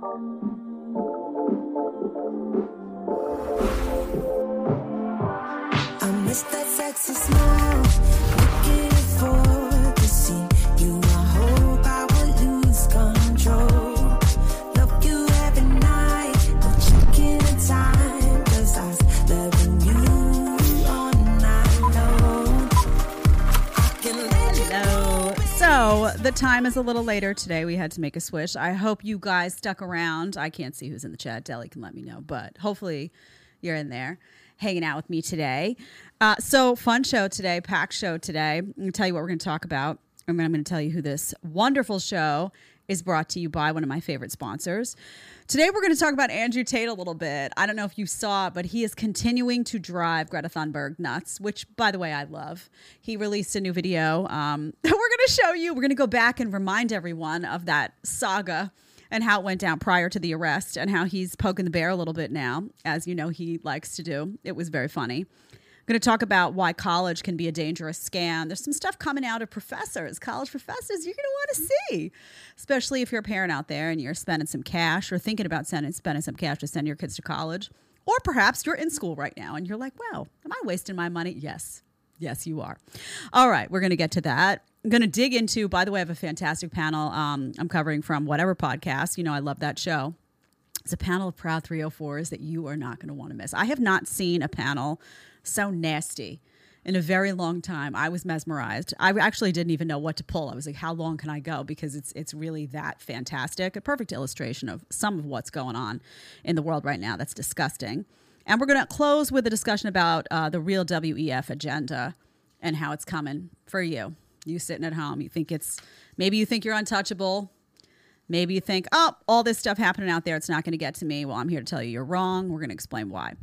I miss that sexy smile. The time is a little later today. We had to make a switch. I hope you guys stuck around. I can't see who's in the chat. Deli can let me know, but hopefully you're in there hanging out with me today. Uh, so fun show today, packed show today. I'm going to tell you what we're going to talk about. I'm going to tell you who this wonderful show is brought to you by one of my favorite sponsors. Today, we're going to talk about Andrew Tate a little bit. I don't know if you saw it, but he is continuing to drive Greta Thunberg nuts, which, by the way, I love. He released a new video um, that we're going to show you. We're going to go back and remind everyone of that saga and how it went down prior to the arrest and how he's poking the bear a little bit now, as you know he likes to do. It was very funny. Going to talk about why college can be a dangerous scam. There's some stuff coming out of professors, college professors, you're going to want to see, especially if you're a parent out there and you're spending some cash or thinking about sending, spending some cash to send your kids to college. Or perhaps you're in school right now and you're like, wow, am I wasting my money? Yes. Yes, you are. All right, we're going to get to that. I'm going to dig into, by the way, I have a fantastic panel um, I'm covering from whatever podcast. You know, I love that show. It's a panel of Proud 304s that you are not going to want to miss. I have not seen a panel so nasty in a very long time. I was mesmerized. I actually didn't even know what to pull. I was like, how long can I go? Because it's it's really that fantastic. A perfect illustration of some of what's going on in the world right now. That's disgusting. And we're going to close with a discussion about uh, the real WEF agenda and how it's coming for you. You sitting at home, you think it's maybe you think you're untouchable. Maybe you think, oh, all this stuff happening out there, it's not going to get to me. Well, I'm here to tell you you're wrong. We're going to explain why.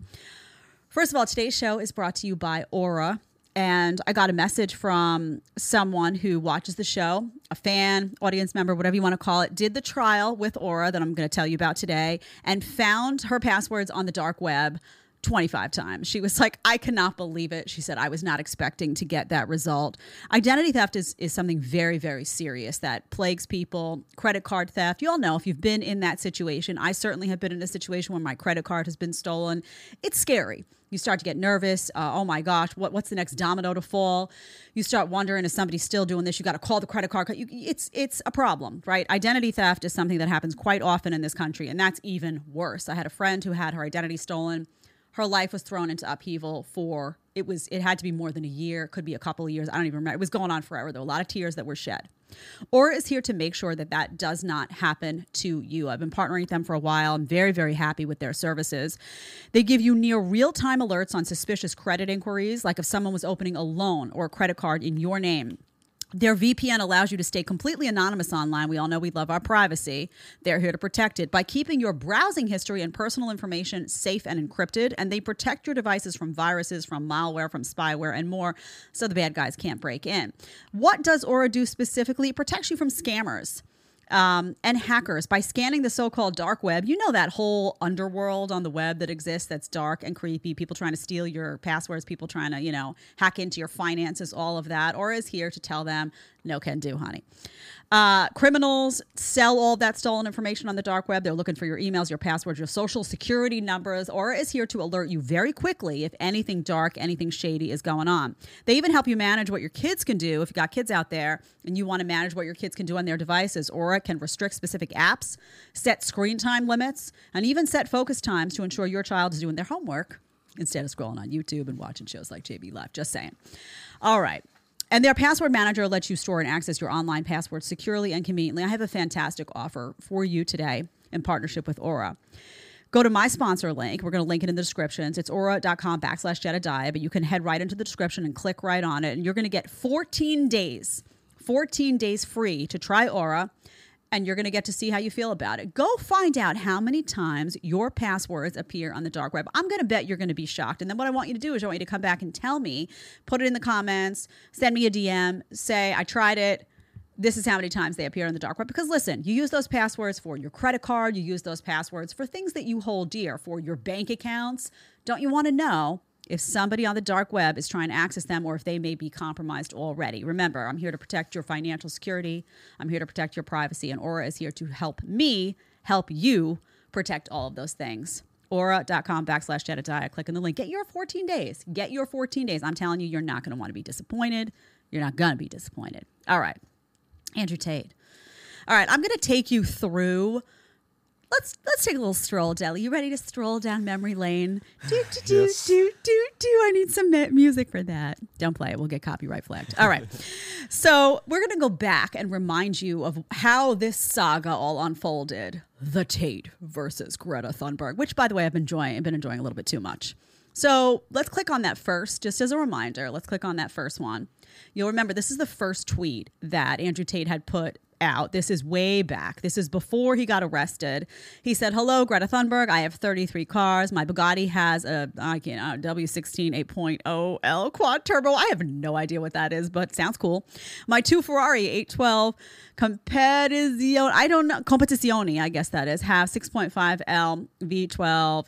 First of all, today's show is brought to you by Aura. And I got a message from someone who watches the show, a fan, audience member, whatever you want to call it, did the trial with Aura that I'm going to tell you about today and found her passwords on the dark web 25 times. She was like, I cannot believe it. She said, I was not expecting to get that result. Identity theft is, is something very, very serious that plagues people. Credit card theft, you all know if you've been in that situation. I certainly have been in a situation where my credit card has been stolen. It's scary. You start to get nervous. Uh, oh my gosh, what, what's the next domino to fall? You start wondering, is somebody still doing this? You got to call the credit card. You, it's it's a problem, right? Identity theft is something that happens quite often in this country, and that's even worse. I had a friend who had her identity stolen her life was thrown into upheaval for it was it had to be more than a year could be a couple of years i don't even remember it was going on forever there were a lot of tears that were shed. Aura is here to make sure that that does not happen to you. I've been partnering with them for a while. I'm very very happy with their services. They give you near real-time alerts on suspicious credit inquiries like if someone was opening a loan or a credit card in your name their VPN allows you to stay completely anonymous online. We all know we love our privacy. They're here to protect it by keeping your browsing history and personal information safe and encrypted. And they protect your devices from viruses, from malware, from spyware, and more so the bad guys can't break in. What does Aura do specifically? It protects you from scammers um, and hackers by scanning the so-called dark web. You know that whole underworld on the web that exists that's dark and creepy. People trying to steal your passwords, people trying to you know hack into your finances, all of that. Aura is here to tell them no can do, honey. Uh, criminals sell all that stolen information on the dark web. They're looking for your emails, your passwords, your social security numbers. Aura is here to alert you very quickly if anything dark, anything shady is going on. They even help you manage what your kids can do. If you got kids out there and you want to manage what your kids can do on their devices, Aura can restrict specific apps, set screen time limits, and even set focus times to ensure your child is doing their homework instead of scrolling on YouTube and watching shows like JB Live. Just saying. All right. And their password manager lets you store and access your online passwords securely and conveniently. I have a fantastic offer for you today in partnership with Aura. Go to my sponsor link. We're going to link it in the descriptions. It's aura.com backslash Jedediah, but you can head right into the description and click right on it. And you're going to get 14 days, 14 days free to try Aura and you're going to get to see how you feel about it. Go find out how many times your passwords appear on the dark web. I'm going to bet you're going to be shocked. And then what I want you to do is I want you to come back and tell me, put it in the comments, send me a DM, say, I tried it. This is how many times they appear on the dark web. Because listen, you use those passwords for your credit card, you use those passwords for things that you hold dear, for your bank accounts. Don't you want to know if somebody on the dark web is trying to access them or if they may be compromised already. Remember, I'm here to protect your financial security, I'm here to protect your privacy, and Aura is here to help me help you protect all of those things. Aura.com backslash Jedediah. Click on the link. Get your 14 days. Get your 14 days. I'm telling you, you're not going to want to be disappointed. You're not going to be disappointed. All right. Andrew Tate. All right, I'm going to take you through. Let's let's take a little stroll, Deli. You ready to stroll down memory lane? Do do do Yes. do do do. I need some music for that. Don't play it. We'll get copyright flagged. All right. so we're going to go back and remind you of how this saga all unfolded. The Tate versus Greta Thunberg, which, by the way, I've been enjoying. I've been enjoying a little bit too much. So let's click on that first, just as a reminder. Let's click on that first one. You'll remember this is the first tweet that Andrew Tate had put out. This is way back. This is before he got arrested. He said, "Hello, Greta Thunberg. I have 33 cars. My Bugatti has a I can't uh, W16 8.0 L quad turbo. I have no idea what that is, but sounds cool. My two Ferrari 812 Competizione. I don't know Competizione. I guess that is have 6.5 L V12."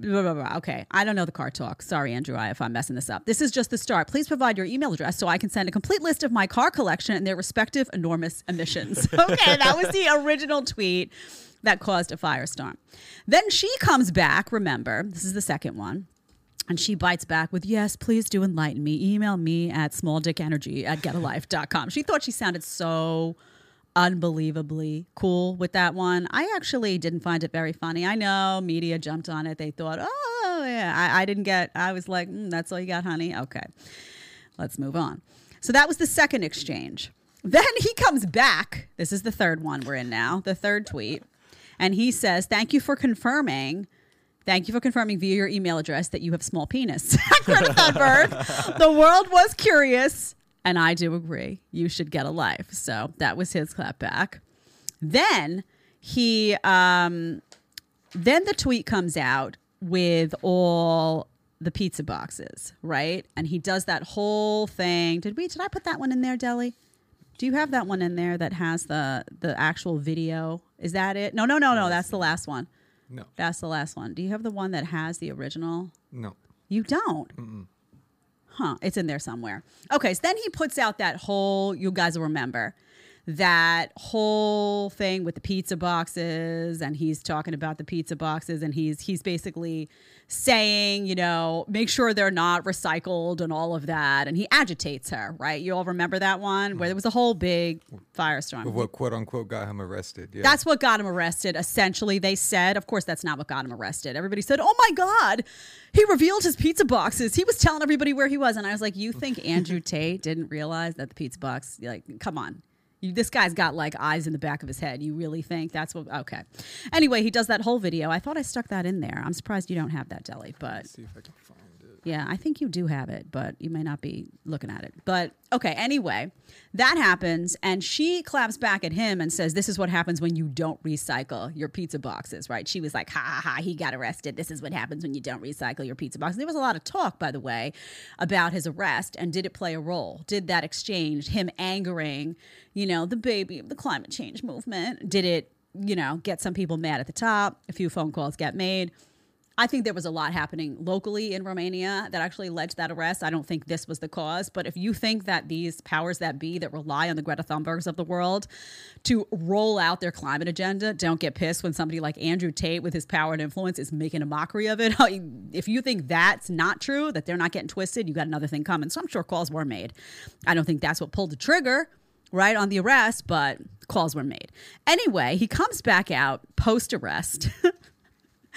Blah, blah, blah. Okay, I don't know the car talk. Sorry, Andrew, I- if I'm messing this up. This is just the start. Please provide your email address so I can send a complete list of my car collection and their respective enormous emissions. okay, that was the original tweet that caused a firestorm. Then she comes back. Remember, this is the second one. And she bites back with, Yes, please do enlighten me. Email me at smalldickenergy at getalife.com. She thought she sounded so unbelievably cool with that one. I actually didn't find it very funny. I know media jumped on it. They thought, Oh, yeah. I, I didn't get, I was like, mm, That's all you got, honey? Okay, let's move on. So that was the second exchange. Then he comes back. This is the third one we're in now, the third tweet. And he says, Thank you for confirming. Thank you for confirming via your email address that you have small penis. Greta Thunberg. the world was curious, and I do agree. You should get a life. So that was his clapback. Then he, um, then the tweet comes out with all the pizza boxes, right? And he does that whole thing. Did we? Did I put that one in there, Deli? Do you have that one in there that has the the actual video? Is that it? No, no, no, no. That's the last one. No, That's the last one. Do you have the one that has the original? no. You don't. Huh. It's in there somewhere. Okay. So then he puts out that whole, you guys will remember, that whole thing with the pizza boxes and he's talking about the pizza boxes and he's he's basically saying you know make sure they're not recycled and all of that and he agitates her right you all remember that one where there was a whole big firestorm What quote unquote got him arrested? Yeah. that's what got him arrested. Essentially, they said, of course, that's not what got him arrested. Everybody said, "Oh my God, he revealed his pizza boxes. He was telling everybody where he was." And I was like, "You think Andrew Tate didn't realize that the pizza box? Like, come on." You, this guy's got like eyes in the back of his head. You really think that's what? Okay. Anyway, he does that whole video. I thought I stuck that in there. I'm surprised you don't have that, Deli, but see if I can find. Yeah, I think you do have it, but you may not be looking at it. But okay, anyway, that happens, and she claps back at him and says, This is what happens when you don't recycle your pizza boxes, right? She was like, Ha ha ha, he got arrested. This is what happens when you don't recycle your pizza boxes. There was a lot of talk, by the way, about his arrest, and did it play a role? Did that exchange, him angering, you know, the baby of the climate change movement, did it, you know, get some people mad at the top? A few phone calls get made. I think there was a lot happening locally in Romania that actually led to that arrest. I don't think this was the cause, but if you think that these powers that be that rely on the Greta Thunbergs of the world to roll out their climate agenda don't get pissed when somebody like Andrew Tate with his power and influence is making a mockery of it. If you think that's not true, that they're not getting twisted, you got another thing coming. So I'm sure calls were made. I don't think that's what pulled the trigger right on the arrest, but calls were made. Anyway, he comes back out post arrest.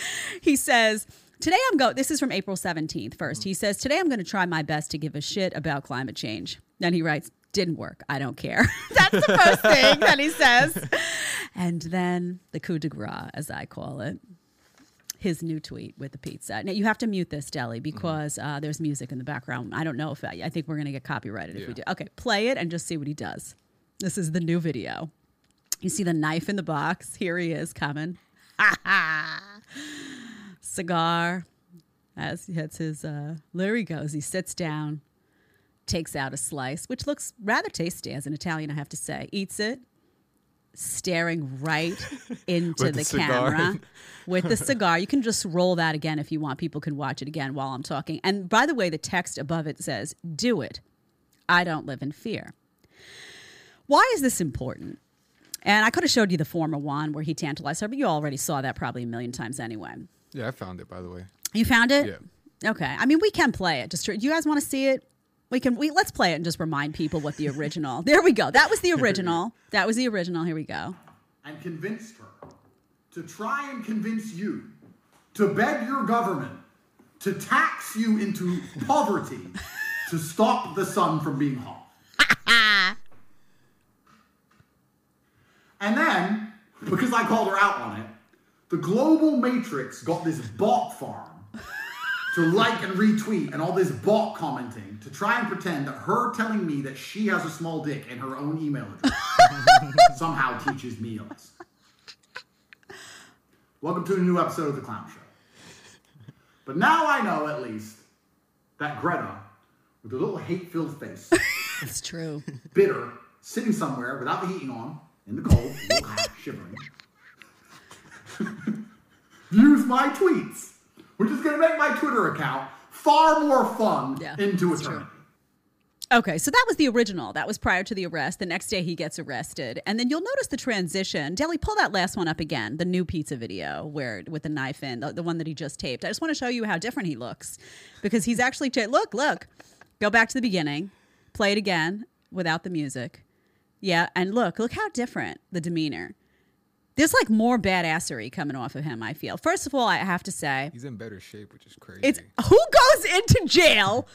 he says, Today I'm going, this is from April 17th first. He says, Today I'm going to try my best to give a shit about climate change. Then he writes, Didn't work. I don't care. That's the first thing that he says. And then the coup de grace, as I call it. His new tweet with the pizza. Now you have to mute this, Deli, because uh, there's music in the background. I don't know if I, I think we're going to get copyrighted if we do. Okay, play it and just see what he does. This is the new video. You see the knife in the box. Here he is coming. Cigar. As that's his uh there he goes. He sits down, takes out a slice, which looks rather tasty as an Italian, I have to say. Eats it, staring right into the, the camera with the cigar. You can just roll that again if you want. People can watch it again while I'm talking. And by the way, the text above it says, Do it. I don't live in fear. Why is this important? And I could have showed you the former one where he tantalized her, but you already saw that probably a million times anyway. Yeah, I found it by the way. You found it? Yeah. Okay. I mean, we can play it. Just do you guys want to see it? We can. We let's play it and just remind people what the original. there we go. That was the original. That was the original. Here we go. and convinced her to try and convince you to beg your government to tax you into poverty to stop the sun from being hot. and then, because I called her out on it, the global matrix got this bot farm to like and retweet and all this bot commenting to try and pretend that her telling me that she has a small dick in her own email address somehow teaches me lesson. Welcome to a new episode of The Clown Show. But now I know, at least, that Greta, with a little hate filled face, It's true. bitter, sitting somewhere without the heating on, in the cold, shivering, views my tweets, which is going to make my Twitter account far more fun Yeah, into eternity. Okay, so that was the original. That was prior to the arrest. The next day he gets arrested. And then you'll notice the transition. Deli, pull that last one up again, the new pizza video where with the knife in, the, the one that he just taped. I just want to show you how different he looks because he's actually look, look. Go back to the beginning. Play it again without the music. Yeah, and look, look how different the demeanor. There's like more badassery coming off of him, I feel. First of all, I have to say, He's in better shape, which is crazy. it's who goes into jail,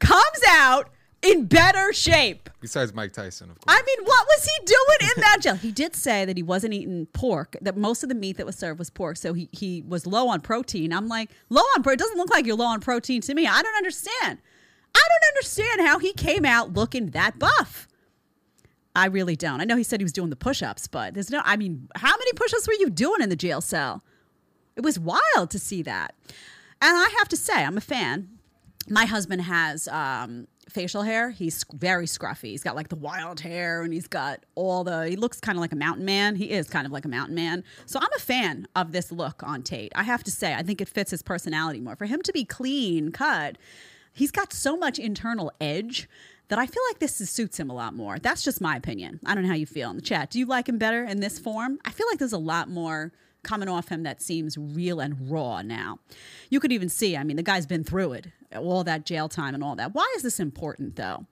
comes out in better shape. Besides Mike Tyson, of course. I mean, what was he doing in that jail? He did say that he wasn't eating pork, that most of the meat that was served was pork. So he, he was low on protein. I'm like, low on protein? It doesn't look like you're low on protein to me. I don't understand. I don't understand how he came out looking that buff. I really don't. I know he said he was doing the push ups, but there's no, I mean, how many push ups were you doing in the jail cell? It was wild to see that. And I have to say, I'm a fan. My husband has um, facial hair. He's very scruffy. He's got like the wild hair and he's got all the, he looks kind of like a mountain man. He is kind of like a mountain man. So I'm a fan of this look on Tate. I have to say, I think it fits his personality more. For him to be clean cut, he's got so much internal edge that I feel like this is, suits him a lot more. That's just my opinion. I don't know how you feel in the chat. Do you like him better in this form? I feel like there's a lot more coming off him that seems real and raw now. You could even see, I mean, the guy's been through it, all that jail time and all that. Why is this important though?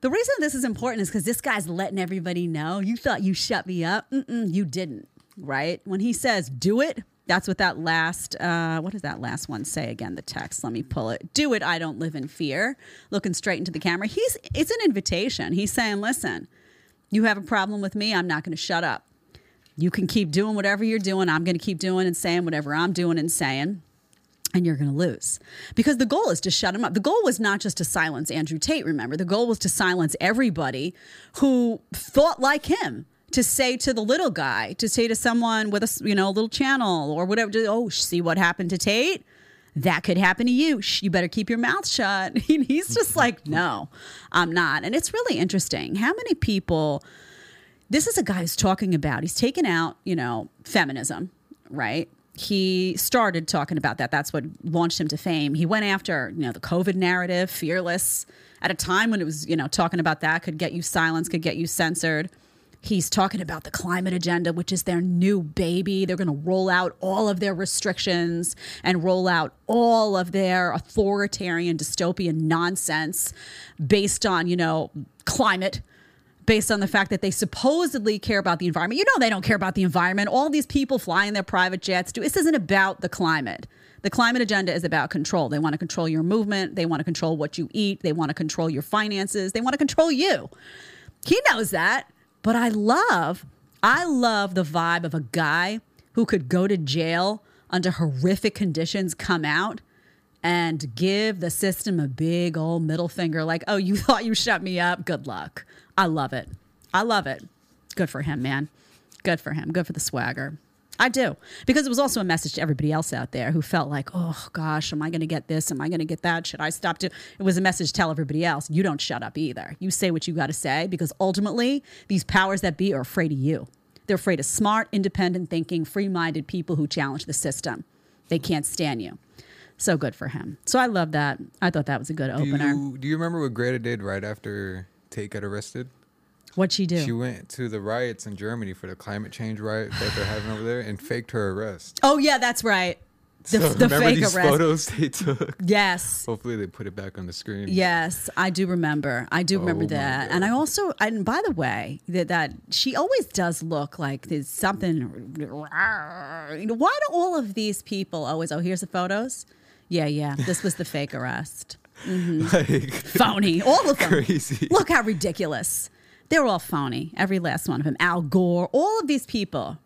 The reason this is important is because this guy's letting everybody know you thought you shut me up. Mm-mm, you didn't, right? When he says do it, that's what that last, uh, what does that last one say again? The text, let me pull it. Do it, I don't live in fear. Looking straight into the camera. He's, it's an invitation. He's saying, listen, you have a problem with me, I'm not going to shut up. You can keep doing whatever you're doing. I'm going to keep doing and saying whatever I'm doing and saying and you're going to lose because the goal is to shut him up. The goal was not just to silence Andrew Tate, remember. The goal was to silence everybody who thought like him. To say to the little guy, to say to someone with a you know a little channel or whatever, oh, see what happened to Tate? That could happen to you. You better keep your mouth shut. He's just like, no, I'm not. And it's really interesting how many people this is a guy who's talking about he's taken out you know feminism right he started talking about that that's what launched him to fame he went after you know the covid narrative fearless at a time when it was you know talking about that could get you silenced could get you censored he's talking about the climate agenda which is their new baby they're going to roll out all of their restrictions and roll out all of their authoritarian dystopian nonsense based on you know climate based on the fact that they supposedly care about the environment. You know they don't care about the environment. All these people flying their private jets do. This isn't about the climate. The climate agenda is about control. They want to control your movement. They want to control what you eat. They want to control your finances. They want to control you. He knows that. But I love, I love the vibe of a guy who could go to jail under horrific conditions, come out and give the system a big old middle finger like, oh, you thought you shut me up? Good luck. I love it. I love it. Good for him, man. Good for him. Good for the swagger. I do. Because it was also a message to everybody else out there who felt like, oh gosh, am I going to get this? Am I going to get that? Should I stop? To-? It was a message to tell everybody else, you don't shut up either. You say what you got to say because ultimately, these powers that be are afraid of you. They're afraid of smart, independent thinking, free minded people who challenge the system. They can't stand you. So good for him. So I love that. I thought that was a good do opener. you, do you remember what Greta did right after Tate got arrested? What'd she do? She went to the riots in Germany for the climate change riot that they're having over there and faked her arrest. oh yeah, that's right. The, so the remember fake these arrest. photos they took? Yes. Hopefully they put it back on the screen. Yes, I do remember. I do oh remember Oh, my that. And I also, and by the way, that, that she always does look like there's something. You know, why do all of these people always? Oh, here's the photos. Yeah, yeah. This was the fake arrest. Mm-hmm. Like Phony. All of them. Crazy. Look how ridiculous. They're all phony. Every last one of them. Al Gore. All of these people.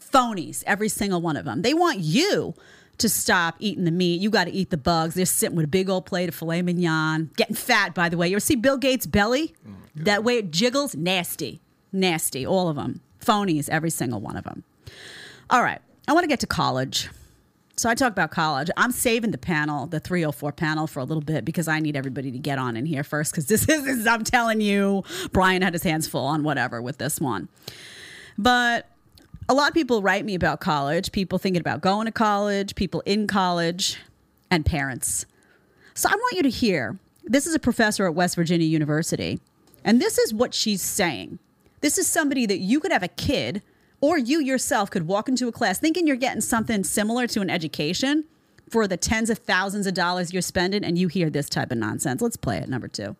Phonies. Every single one of them. They want you to stop eating the meat. You got to eat the bugs. They're sitting with a big old plate of filet mignon. Getting fat, by the way. You ever see Bill Gates' belly? Mm, that way it jiggles? Nasty. Nasty. All of them. Phonies. Every single one of them. All right. I want to get to college. So I talk about college. I'm saving the panel, the 304 panel, for a little bit because I need everybody to get on in here first. Because this is, this is, I'm telling you, Brian had his hands full on whatever with this one. But a lot of people write me about college, people thinking about going to college, people in college, and parents. So I want you to hear this is a professor at West Virginia University, and this is what she's saying. This is somebody that you could have a kid or you yourself could walk into a class thinking you're getting something similar to an education for the tens of thousands of dollars you're spending, and you hear this type of nonsense. Let's play it, number two.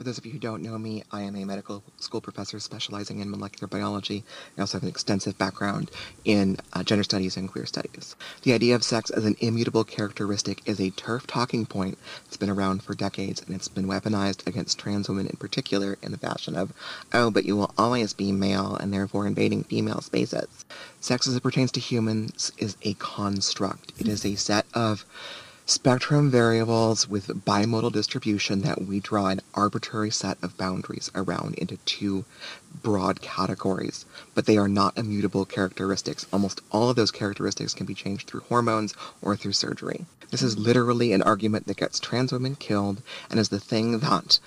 For those of you who don't know me, I am a medical school professor specializing in molecular biology. I also have an extensive background in uh, gender studies and queer studies. The idea of sex as an immutable characteristic is a turf talking point that's been around for decades, and it's been weaponized against trans women in particular in the fashion of, oh, but you will always be male and therefore invading female spaces. Sex as it pertains to humans is a construct. It is a set of spectrum variables with bimodal distribution that we draw an arbitrary set of boundaries around into two broad categories, but they are not immutable characteristics. Almost all of those characteristics can be changed through hormones or through surgery. This is literally an argument that gets trans women killed and is the thing that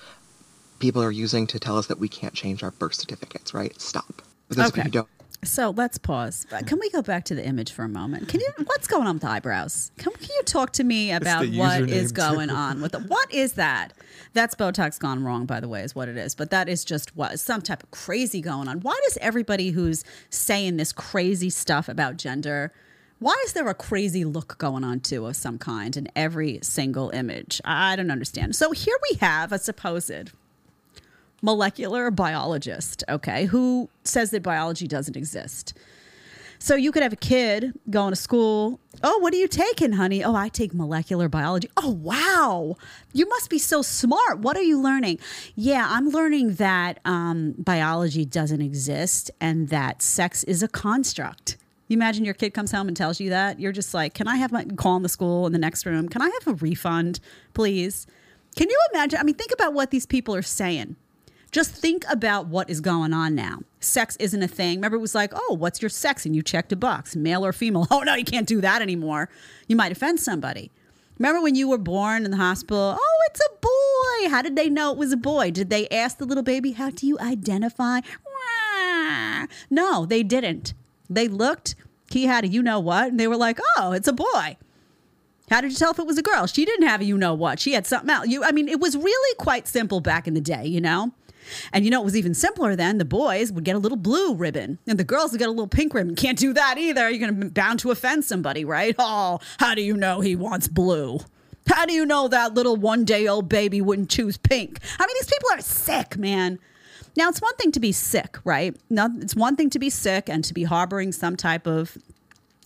people are using to tell us that we can't change our birth certificates, right? Stop. Of you Okay. don't So let's pause. Can we go back to the image for a moment? Can you? What's going on with the eyebrows? Can, can you talk to me about what is is too. going on with the? What is that? That's Botox gone wrong, by the way, is what it is. But that is just what some type of crazy going on. Why does everybody who's saying this crazy stuff about gender? Why is there a crazy look going on too of some kind in every single image? I don't understand. So here we have a supposed molecular biologist, okay, who says that biology doesn't exist. So you could have a kid going to school. Oh, what are you taking, honey? Oh, I take molecular biology. Oh, wow. You must be so smart. What are you learning? Yeah, I'm learning that um, biology doesn't exist and that sex is a construct. You imagine your kid comes home and tells you that. You're just like, can I have my call in the school in the next room? Can I have a refund, please? Can you imagine? I mean, think about what these people are saying. Just think about what is going on now. Sex isn't a thing. Remember, it was like, oh, what's your sex? And you checked a box, male or female. Oh, no, you can't do that anymore. You might offend somebody. Remember when you were born in the hospital? Oh, it's a boy. How did they know it was a boy? Did they ask the little baby, how do you identify? No, they didn't. They looked, he had a you know what, and they were like, oh, it's a boy. How did you tell if it was a girl? She didn't have a you know what. She had something else. You, I mean, it was really quite simple back in the day, you know? And you know, it was even simpler then. The boys would get a little blue ribbon and the girls would get a little pink ribbon. Can't do that either. You're going to be bound to offend somebody, right? Oh, how do you know he wants blue? How do you know that little one day old baby wouldn't choose pink? I mean, these people are sick, man. Now, it's one thing to be sick, right? Now, it's one thing to be sick and to be harboring some type of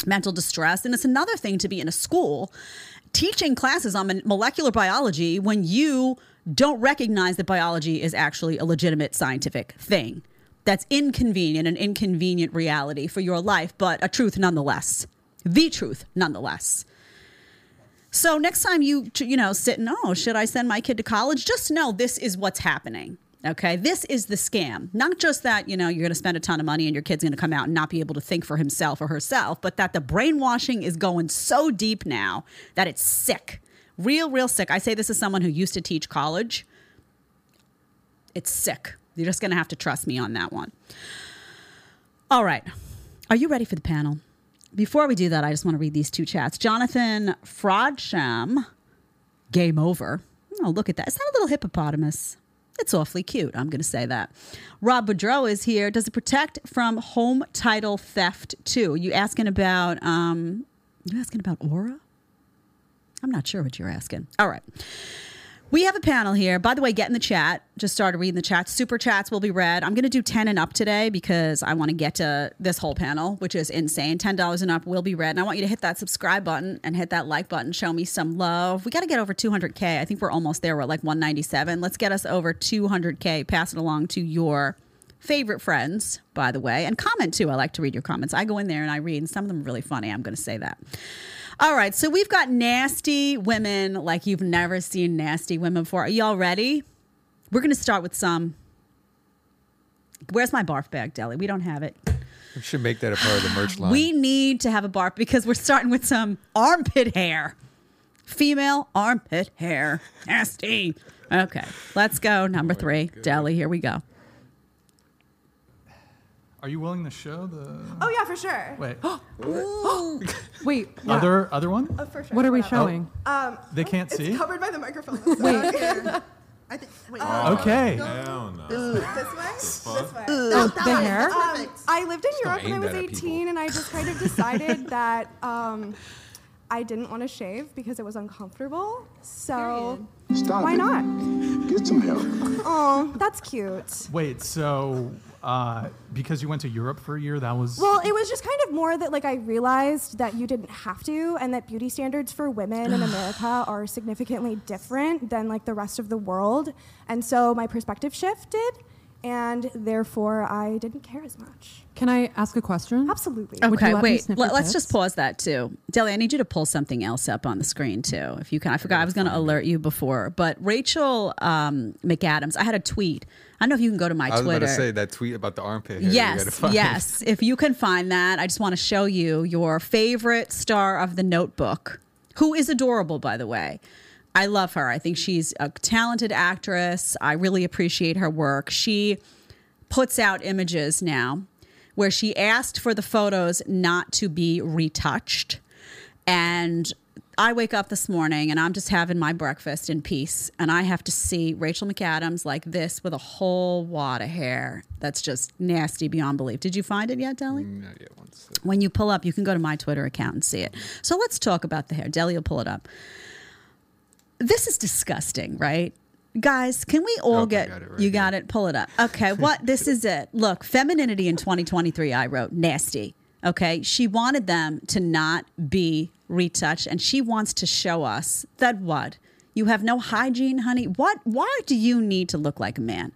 mental distress. And it's another thing to be in a school teaching classes on molecular biology when you don't recognize that biology is actually a legitimate scientific thing. That's inconvenient, an inconvenient reality for your life, but a truth nonetheless. The truth nonetheless. So next time you you know sit and oh should I send my kid to college? Just know this is what's happening. Okay, this is the scam. Not just that you know you're going to spend a ton of money and your kid's going to come out and not be able to think for himself or herself, but that the brainwashing is going so deep now that it's sick, real, real sick. I say this as someone who used to teach college. It's sick. You're just going to have to trust me on that one. All right, are you ready for the panel? Before we do that, I just want to read these two chats. Jonathan Frodsham, game over. Oh, look at that. Is that a little hippopotamus? It's awfully cute. I'm going to say that. Rob Boudreau is here. Does it protect from home title theft too? You asking about? Um, you asking about Aura? I'm not sure what you're asking. All right. We have a panel here. By the way, get in the chat. Just started reading the chat. Super chats will be read. I'm going to do 10 and up today because I want to get to this whole panel, which is insane. $10 and up will be read. And I want you to hit that subscribe button and hit that like button. Show me some love. We got to get over 200K. I think we're almost there. We're at like 197. Let's get us over 200K. Pass it along to your favorite friends, by the way. And comment too. I like to read your comments. I go in there and I read, and some of them are really funny. I'm going to say that. All right, so we've got nasty women like you've never seen nasty women before. Are y'all ready? We're going to start with some. Where's my barf bag, Deli? We don't have it. We should make that a part of the merch line. We need to have a barf because we're starting with some armpit hair. Female armpit hair. Nasty. Okay, let's go. Number oh three, Deli. Here we go. Are you willing to show the Oh yeah, for sure. wait Wait, other other one? Oh, for sure. what are we Hold showing? on. Um, They can't it's see. covered by the microphone. Wait. I think. Wait. Okay. Hell no. this way. This way. Oh, the hair? Um, I lived in Europe when I was 18, and I just kind of decided that um, I didn't want to shave because it was uncomfortable. So Stop why it. not? Get some help. Oh, that's cute. Wait. So uh, because you went to Europe for a year, that was Well, it was just kind of more that like I realized that you didn't have to, and that beauty standards for women in America are significantly different than like the rest of the world, and so my perspective shifted, and therefore I didn't care as much. Can I ask a question? Absolutely. Would you Okay, wait. sniff Let, your us just pause that too. Deli, I need you to pull something else up on the screen too, if you can. I forgot I was going to alert you before, but Rachel um, McAdams, I had a tweet. I don't know if you can go to my I was Twitter. about to say that tweet about the armpit hair. you Yes, find. yes. If you can find that, I just want to show you your favorite star of the notebook, who is adorable, by the way. I love her. I think she's a talented actress. I really appreciate her work. She puts out images now where she asked for the photos not to be retouched. And I wake up this morning and I'm just having my breakfast in peace. And I have to see Rachel McAdams like this with a whole wad of hair that's just nasty beyond belief. Did you find it yet, Deli? Mm, not yet, one sec. When you pull up, you can go to my Twitter account and see it. So let's talk about the hair. Deli will pull it up. This is disgusting, right? Guys, can we all Okay, get got right you got it? Pull it up. Okay, what this is it. Look, femininity in 2023 I wrote nasty. Okay? She wanted them to not be retouched and she wants to show us that what? You have no hygiene, honey. What why do you need to look like a man?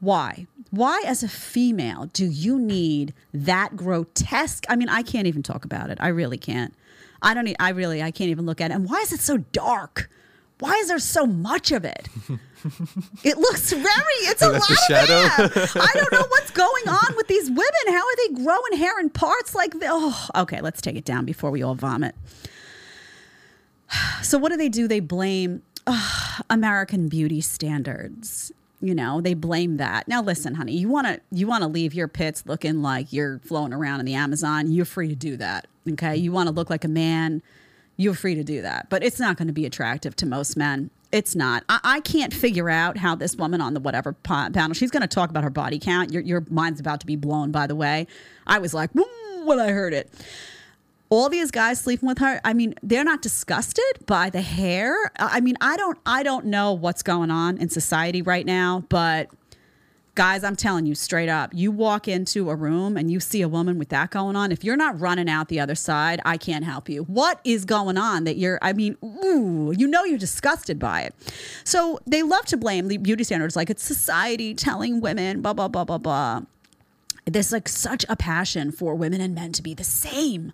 Why? Why, as a female, do you need that grotesque? I mean, I can't even talk about it. I really can't. I don't. need, I really. I can't even look at it. And why is it so dark? Why is there so much of it? it looks very. It's a lot the of shadow. hair. I don't know what's going on with these women. How are they growing hair in parts like this? Oh, okay. Let's take it down before we all vomit. So what do they do? They blame ugh, American beauty standards. You know, they blame that. Now listen, honey, you want to you want to leave your pits looking like you're floating around in the Amazon, you're free to do that. Okay? You want to look like a man, you're free to do that. But it's not going to be attractive to most men. It's not. I, I can't figure out how this woman on the whatever pa- panel, she's going to talk about her body count. Your, your mind's about to be blown, by the way. I was like, when I heard it all these guys sleeping with her i mean they're not disgusted by the hair i mean i don't i don't know what's going on in society right now but guys i'm telling you straight up you walk into a room and you see a woman with that going on if you're not running out the other side i can't help you what is going on that you're i mean ooh you know you're disgusted by it so they love to blame the beauty standards like it's society telling women blah blah blah blah blah there's like such a passion for women and men to be the same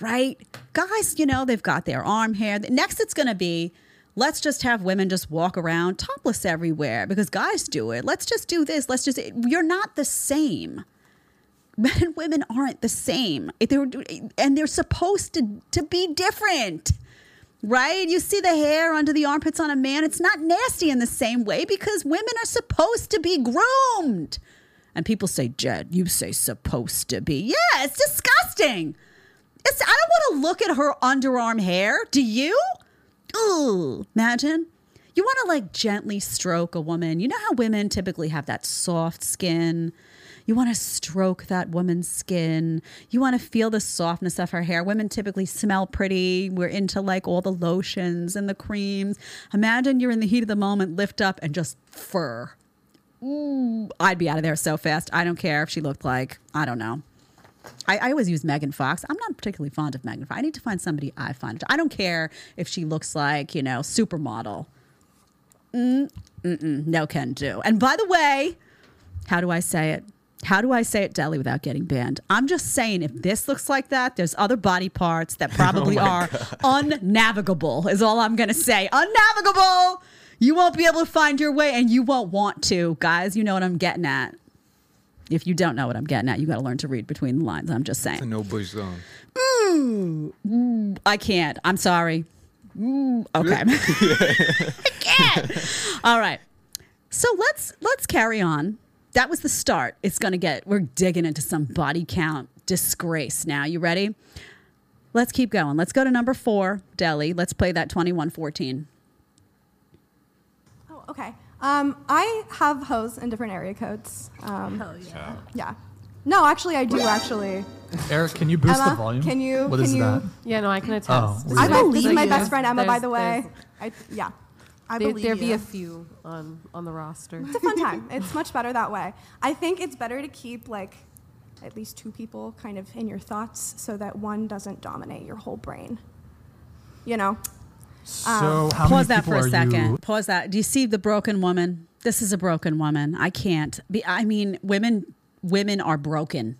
right? Guys, you know, they've got their arm hair. Next, it's going to be let's just have women just walk around topless everywhere because guys do it. Let's just do this. Let's just, you're not the same. Men and women aren't the same. They're, and they're supposed to, to be different. Right? You see the hair under the armpits on a man. It's not nasty in the same way because women are supposed to be groomed. And people say, Jed, you say supposed to be. Yeah, it's disgusting. It's, I don't want to look at her underarm hair. Do you? Ooh, imagine. You want to like gently stroke a woman. You know how women typically have that soft skin. You want to stroke that woman's skin. You want to feel the softness of her hair. Women typically smell pretty. We're into like all the lotions and the creams. Imagine you're in the heat of the moment, lift up and just fur. Ooh, I'd be out of there so fast. I don't care if she looked like, I don't know. I, I always use Megan Fox. I'm not particularly fond of Megan Fox. I need to find somebody I find. I don't care if she looks like, you know, supermodel. Mm, mm-mm, no can do. And by the way, how do I say it? How do I say it, Deli, without getting banned? I'm just saying, if this looks like that, there's other body parts that probably are unnavigable, is all I'm going to say. Unnavigable! You won't be able to find your way and you won't want to. Guys, you know what I'm getting at. If you don't know what I'm getting at, you got to learn to read between the lines. I'm just saying. It's a no bush zone. I can't. I'm sorry. Ooh, okay. I can't. All right. So let's let's carry on. That was the start. It's gonna get we're digging into some body count disgrace now. You ready? Let's keep going. Let's go to number four, Deli. Let's play that 2114. Oh, okay. Um, I have hoes in different area codes. Um, yeah. yeah. No, actually, I do actually. Eric, can you boost Emma, the volume? can you- What can is you- that? Yeah, no, I can attest. Oh, This I is my- believe my best friend Emma, by the way. I, yeah. I There, believe there be you. a few on on the roster. It's a fun time. It's much better that way. I think it's better to keep like at least two people kind of in your thoughts so that one doesn't dominate your whole brain. You know? So um, how Pause that for a second. you? Pause that. Do you see the broken woman? This is a broken woman. I can't be. I mean, women. Women are broken.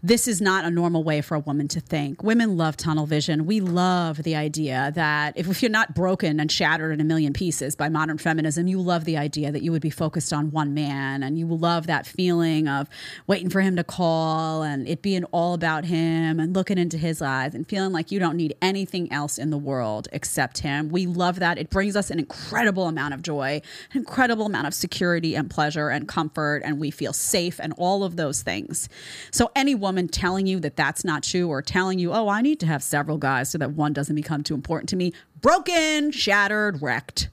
This is not a normal way for a woman to think. Women love tunnel vision. We love the idea that if, if you're not broken and shattered in a million pieces by modern feminism, you love the idea that you would be focused on one man and you love that feeling of waiting for him to call and it being all about him and looking into his eyes and feeling like you don't need anything else in the world except him. We love that. It brings us an incredible amount of joy, an incredible amount of security and pleasure and comfort, and we feel safe and all of those things. So, any woman telling you that that's not true or telling you, oh, I need to have several guys so that one doesn't become too important to me, broken, shattered, wrecked.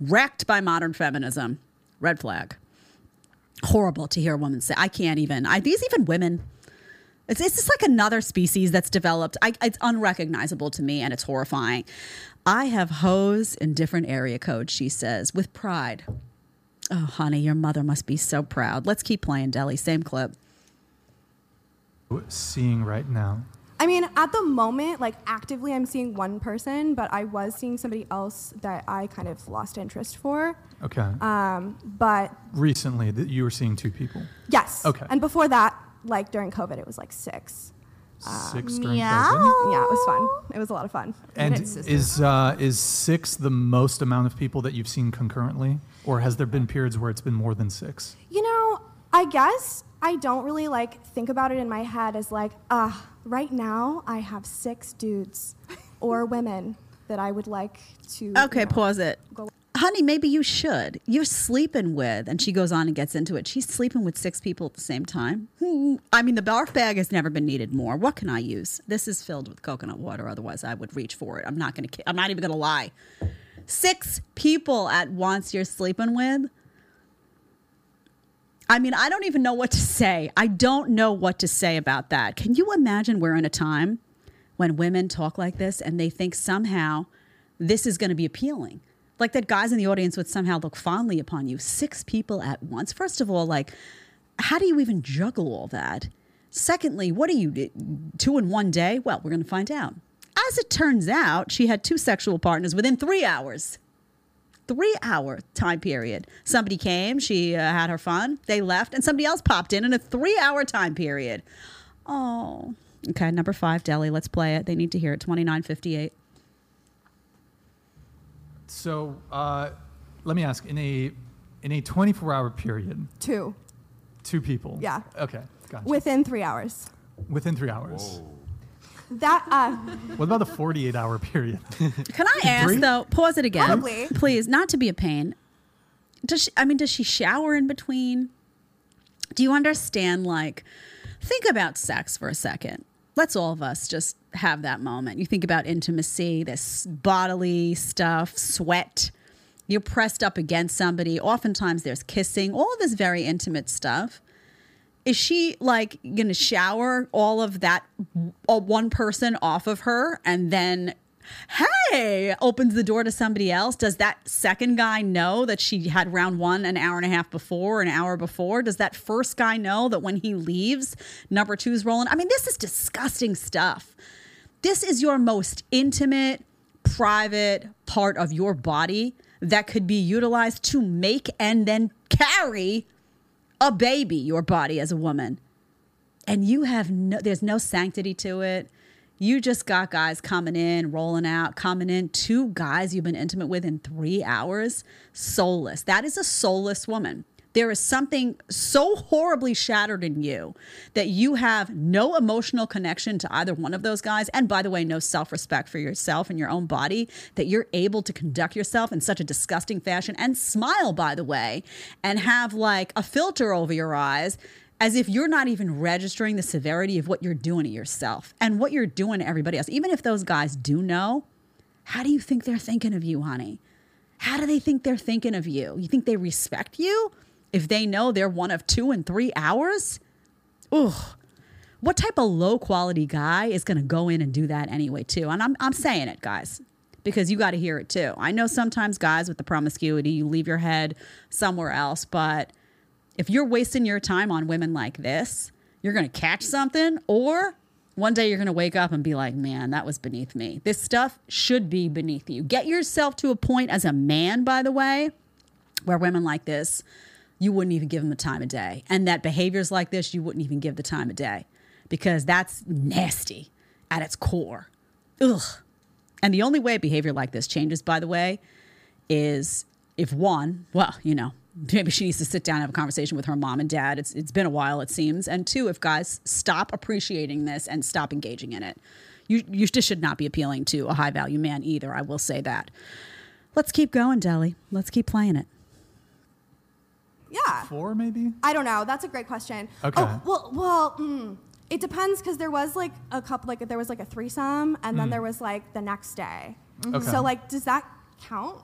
Wrecked by modern feminism. Red flag. Horrible to hear a woman say. I can't even. I, these even women. It's, it's just like another species that's developed. I, it's unrecognizable to me and it's horrifying. I have hoes in different area codes, she says, with pride. Oh, honey, your mother must be so proud. Let's keep playing, Deli. Same clip. Seeing right now? I mean, at the moment, like actively, I'm seeing one person, but I was seeing somebody else that I kind of lost interest for. Okay. Um, but Recently, that you were seeing two people. yes. Okay. And before that, like during COVID, it was like six. Six during Yeah. COVID. Yeah, it was fun. It was a lot of fun. And is uh, is six the most amount of people that you've seen concurrently, or has there been periods where it's been more than six? You know, I guess I don't really like think about it in my head as like, ah, right now I have six dudes or women that I would like to. Okay, you know, pause it. go- Honey, maybe you should. You're sleeping with, and she goes on and gets into it. She's sleeping with six people at the same time. I mean, the barf bag has never been needed more. What can I use? This is filled with coconut water. Otherwise, I would reach for it. I'm not going to. I'm not even going to lie. Six people at once you're sleeping with. I mean, I don't even know what to say. I don't know what to say about that. Can you imagine we're in a time when women talk like this and they think somehow this is going to be appealing? Like that guys in the audience would somehow look fondly upon you. Six people at once. First of all, like, how do you even juggle all that? Secondly, what are you, two in one day? Well, we're going to find out. As it turns out, she had two sexual partners within three hours three hour time period. Somebody came, she uh, had her fun, they left, and somebody else popped in in a three hour time period. Oh, okay. Number five, Deli. Let's play it. They need to hear it. Twenty nine fifty eight. So uh, let me ask: in a in a 24 hour period, Two two people. Yeah. Okay. Gotcha. within three hours. Within three hours. That uh, What about the 48 hour period? Can I ask Three? though? Pause it again, Probably. please. Not to be a pain. Does she, I mean? Does she shower in between? Do you understand? Like, think about sex for a second. Let's all of us just have that moment. You think about intimacy, this bodily stuff, sweat. You're pressed up against somebody. Oftentimes there's kissing, all of this very intimate stuff. Is she like going to shower all of that uh, one person off of her and then, hey, opens the door to somebody else? Does that second guy know that she had round one an hour and a half before, an hour before? Does that first guy know that when he leaves, number two's rolling? I mean, this is disgusting stuff. This is your most intimate, private part of your body that could be utilized to make and then carry a baby, your body as a woman. And you have no, there's no sanctity to it. You just got guys coming in, rolling out, coming in. Two guys you've been intimate with in three hours, soulless. That is a soulless woman. There is something so horribly shattered in you that you have no emotional connection to either one of those guys. And by the way, no self respect for yourself and your own body that you're able to conduct yourself in such a disgusting fashion and smile, by the way, and have like a filter over your eyes as if you're not even registering the severity of what you're doing to yourself and what you're doing to everybody else. Even if those guys do know, how do you think they're thinking of you, honey? How do they think they're thinking of you? You think they respect you if they know they're one of two in three hours? Ugh. What type of low quality guy is going to go in and do that anyway, too? And I'm, I'm saying it, guys, because you got to hear it too. I know sometimes, guys, with the promiscuity, you leave your head somewhere else, but if you're wasting your time on women like this, you're going to catch something, or one day you're going to wake up and be like, man, that was beneath me. This stuff should be beneath you. Get yourself to a point as a man, by the way, where women like this, you wouldn't even give them the time of day. And that behaviors like this, you wouldn't even give the time of day because that's nasty at its core. Ugh. And the only way behavior like this changes, by the way, is if one, well, you know, maybe she needs to sit down and have a conversation with her mom and dad. It's it's been a while, it seems. And two, if guys stop appreciating this and stop engaging in it, you you just should not be appealing to a high value man either. I will say that. Let's keep going, Deli. Let's keep playing it. Yeah. Four, maybe? I don't know. That's a great question. Okay. Oh, well, well, mm, it depends because there was like a couple, like there was like a threesome, and then Mm. there was like the next day. Okay. So like, does that count?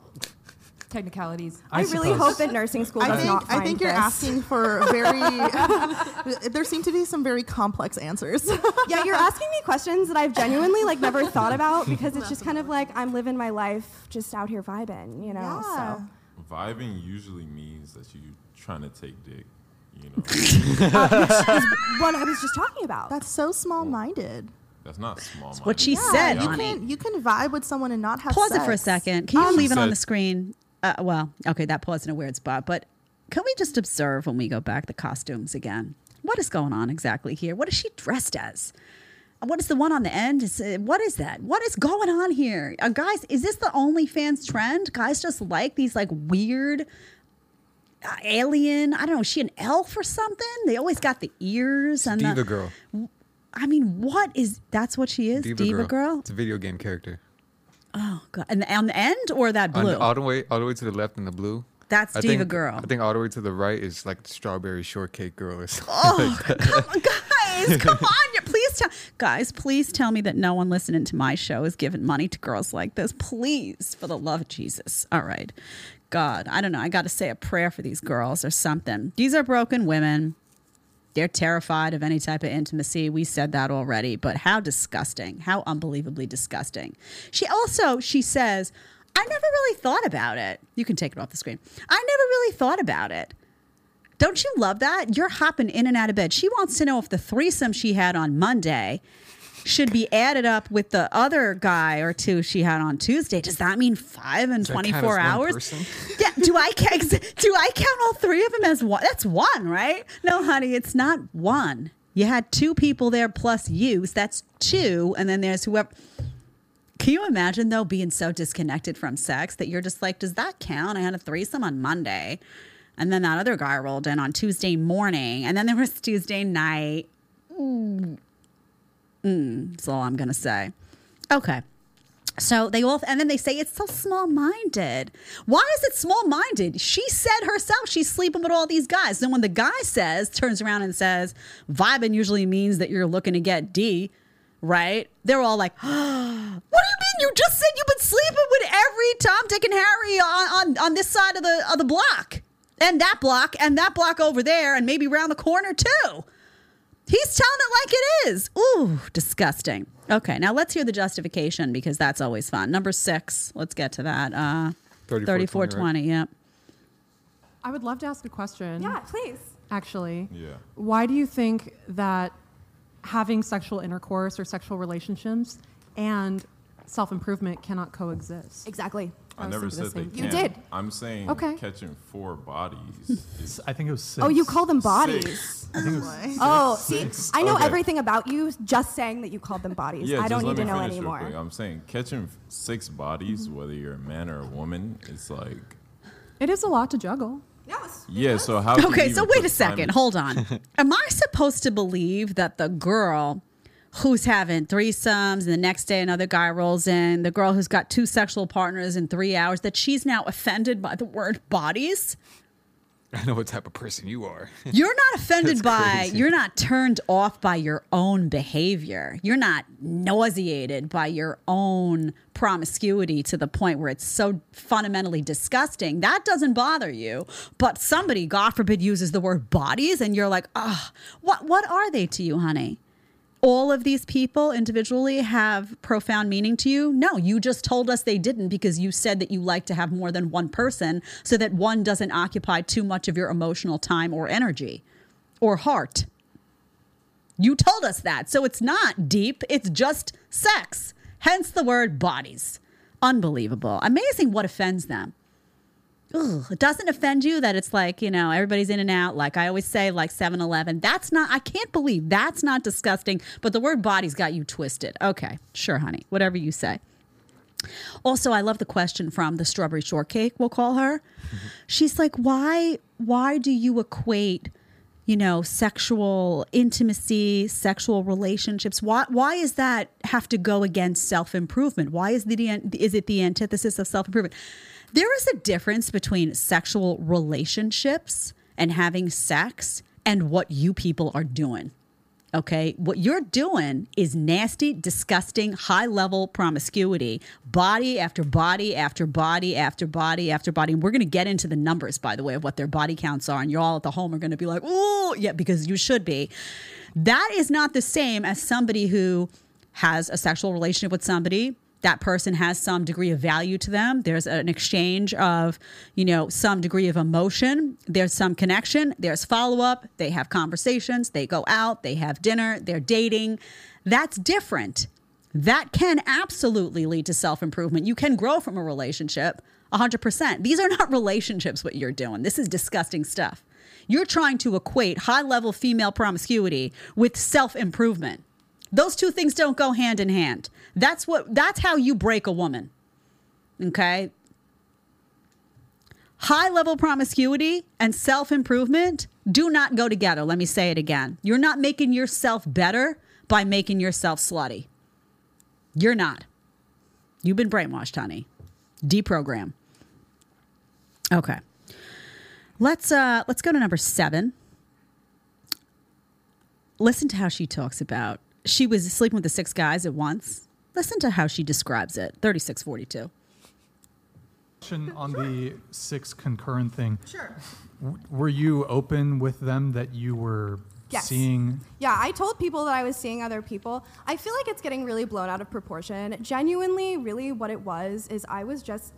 Technicalities. I, really hope that nursing school I does think, not I think you're this. asking for very. there seem to be some very complex answers. yeah, you're asking me questions that I've genuinely like never thought about because it's just kind of like I'm living my life just out here vibing, you know. So Vibing usually means that you're trying to take dick. You know, uh, what I was just talking about. That's so small-minded. that's not small. That's what she Yeah, said, you honey. Can, you can vibe with someone and not have Pause it for a second. Can you Um, leave it on the screen? Uh, well, okay, that paused in a weird spot, but can we just observe when we go back the costumes again? What is going on exactly here? What is she dressed as? What is the one on the end? Is, uh, what is that? What is going on here? Uh, guys, is this the OnlyFans trend? Guys just like these like weird uh, alien. I don't know. Is she an elf or something? They always got the ears and Diva the. girl. I mean, what is? That's what she is. Diva, girl. It's a video game character. Oh god! And on the end or that blue? the, all the way, all the way to the left in the blue. That's I Diva think- girl. I think all the way to the right is like the strawberry shortcake girl or something. Oh, like come on, guys, come on. Please tell guys, please tell me that no one listening to my show is giving money to girls like this. Please, for the love of Jesus. All right. God, I don't know. I got to say a prayer for these girls or something. These are broken women. They're terrified of any type of intimacy. We said that already, but how disgusting. How unbelievably disgusting. She also, she says, I never really thought about it. You can take it off the screen. I never really thought about it. Don't you love that? You're hopping in and out of bed. She wants to know if the threesome she had on Monday should be added up with the other guy or two she had on Tuesday. Does that mean five and count 24 hours? Yeah. Do I count? Do I count all three of them as one? That's one, right? No, honey, it's not one. You had two people there plus you. So that's two, and then there's whoever. Can you imagine though being so disconnected from sex that you're just like, does that count? I had a threesome on Monday, and then that other guy rolled in on Tuesday morning, and then there was Tuesday night. Mm. Mm, that's all I'm gonna say. Okay. So they all, and then they say it's so small minded. Why is it small minded? She said herself she's sleeping with all these guys. Then when the guy says, turns around and says, vibing usually means that you're looking to get D, right? They're all like, what do you mean You just said you've been sleeping with every Tom, Dick, and Harry on, on, on this side of the of the block, and that block, and that block over there, and maybe around the corner too. He's telling it like it is. Ooh, disgusting. Okay, now let's hear the justification because that's always fun. Number six. Let's get to that. Uh, 3420, 3420, Yep. I would love to ask a question. Yeah, please. Actually. Yeah. Why do you think that having sexual intercourse or sexual relationships and self improvement cannot coexist? Exactly. I, never said they You can. did. I'm saying Okay. catching four bodies. Is, I think it was six. Oh, you call them bodies. Six. I think it was Oh, Six. see, I know Okay. everything about you just saying that you called them bodies. yeah, I don't just need let to me know finish real anymore. quick. I'm saying catching f- six bodies, mm-hmm. whether you're a man or a woman, it's like It is a lot to juggle. Yes. Yeah. So how? can you Okay, so even wait put a second. time- Hold on. Am I supposed to believe that the girl who's having threesomes and the next day another guy rolls in, the girl who's got two sexual partners in three hours, that she's now offended by the word bodies? I know what type of person you are. You're not offended by, crazy. you're not turned off by your own behavior. You're not nauseated by your own promiscuity to the point where it's so fundamentally disgusting. That doesn't bother you. But somebody, God forbid, uses the word bodies and you're like, ah, what, what are they to you, honey? All of these people individually have profound meaning to you? No, you just told us they didn't because you said that you like to have more than one person so that one doesn't occupy too much of your emotional time or energy or heart. You told us that. So it's not deep, it's just sex. Hence the word bodies. Unbelievable. Amazing what offends them. Ugh, it doesn't offend you that it's like, you know, everybody's in and out. Like I always say, like 7 Eleven. That's not, I can't believe that's not disgusting. But the word body's got you twisted. Okay, sure, honey. Whatever you say. Also, I love the question from the strawberry shortcake, we'll call her. Mm-hmm. She's like, why, why do you equate, you know, sexual intimacy, sexual relationships? Why, why is that have to go against self improvement? Why is the is it the antithesis of self improvement? There is a difference between sexual relationships and having sex and what you people are doing. Okay. What you're doing is nasty, disgusting, high level promiscuity, body after body after body after body after body. And we're going to get into the numbers, by the way, of what their body counts are. And you're all at the home are going to be like, oh, yeah, because you should be. That is not the same as somebody who has a sexual relationship with somebody that person has some degree of value to them. There's an exchange of you know some degree of emotion. There's some connection. There's follow-up. They have conversations. They go out. They have dinner. They're dating. That's different. That can absolutely lead to self-improvement. You can grow from a relationship 100% these are not relationships what you're doing. This is disgusting stuff. You're trying to equate high-level female promiscuity with self-improvement those two things don't go hand in hand. That's what that's how you break a woman. Okay? High level promiscuity and self improvement do not go together. Let me say it again. You're not making yourself better by making yourself slutty. You're not. You've been brainwashed, honey. Deprogram. Okay. Let's uh let's go to number 7. Listen to how she talks about she was sleeping with the six guys at once. Listen to how she describes it. 3642. Question on the six concurrent thing. Sure. W- Were you open with them that you were Yes. seeing? Yeah, I told people that I was seeing other people. I feel like it's getting really blown out of proportion. Genuinely, really, what it was is I was just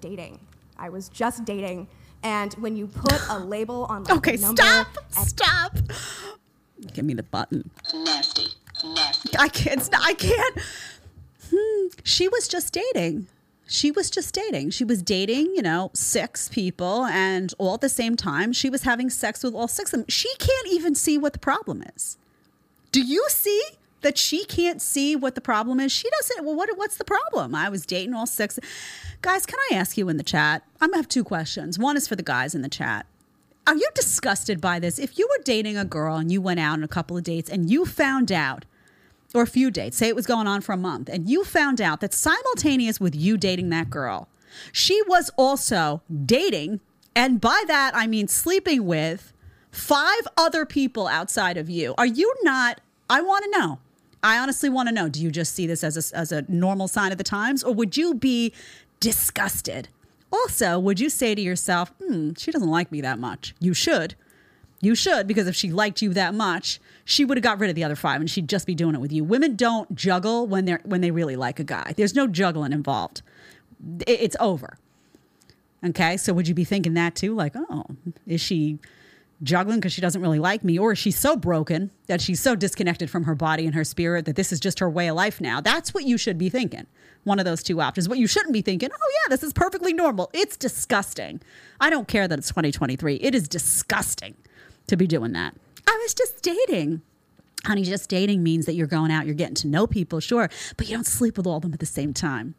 dating. I was just dating. And when you put a label on like, Okay, a number stop. Stop. Give me the button. Nasty. I can't. not- I can't. Hmm. She was just dating. She was just dating. She was dating, you know, six people, and all at the same time, she was having sex with all six of them. She can't even see what the problem is. Do you see that she can't see what the problem is? She doesn't. Well, what, what's the problem? I was dating all six. Guys, can I ask you in the chat? I'm gonna have two questions. One is for the guys in the chat. Are you disgusted by this? If you were dating a girl and you went out on a couple of dates and you found out, or a few dates, say it was going on for a month, and you found out that simultaneous with you dating that girl, she was also dating, and by that I mean sleeping with five other people outside of you. Are you not, I want to know, I honestly want to know do you just see this as a, as a normal sign of the times, or would you be disgusted? Also, would you say to yourself, hmm, she doesn't like me that much? You should. You should, because if she liked you that much, she would have got rid of the other five and she'd just be doing it with you. Women don't juggle when they're when they really like a guy. There's no juggling involved. It- it's over. Okay, so would you be thinking that too? Like, oh, is she juggling because she doesn't really like me, or is she so broken that she's so disconnected from her body and her spirit that this is just her way of life now? That's what you should be thinking. One of those two options. What you shouldn't be thinking, oh yeah, this is perfectly normal. It's disgusting. I don't care that it's 2023. It is disgusting to be doing that. I was just dating. Honey, just dating means that you're going out, you're getting to know people, sure, but you don't sleep with all of them at the same time.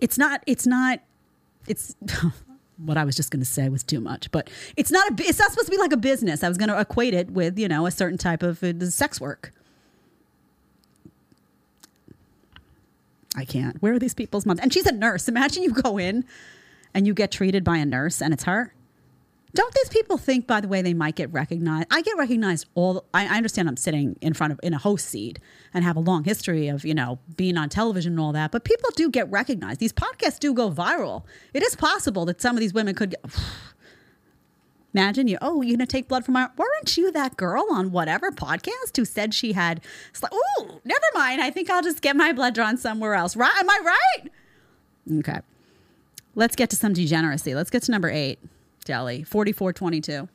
It's not, it's not, it's what I was just going to say was too much, but it's not a, it's not supposed to be like a business. I was going to equate it with, you know, a certain type of uh, sex work. I can't. Where are these people's moms? And she's a nurse. Imagine you go in and you get treated by a nurse and it's her. Don't these people think, by the way, they might get recognized? I get recognized all. I, I understand I'm sitting in front of in a host seat and have a long history of you know being on television and all that, but people do get recognized. These podcasts do go viral. It is possible that some of these women could get. Imagine you. Oh, you're gonna take blood from my. Weren't you that girl on whatever podcast who said she had? Oh, never mind. I think I'll just get my blood drawn somewhere else. Right? Am I right? Okay. Let's get to some degeneracy. Let's get to number eight. Deli. Forty-four twenty-two.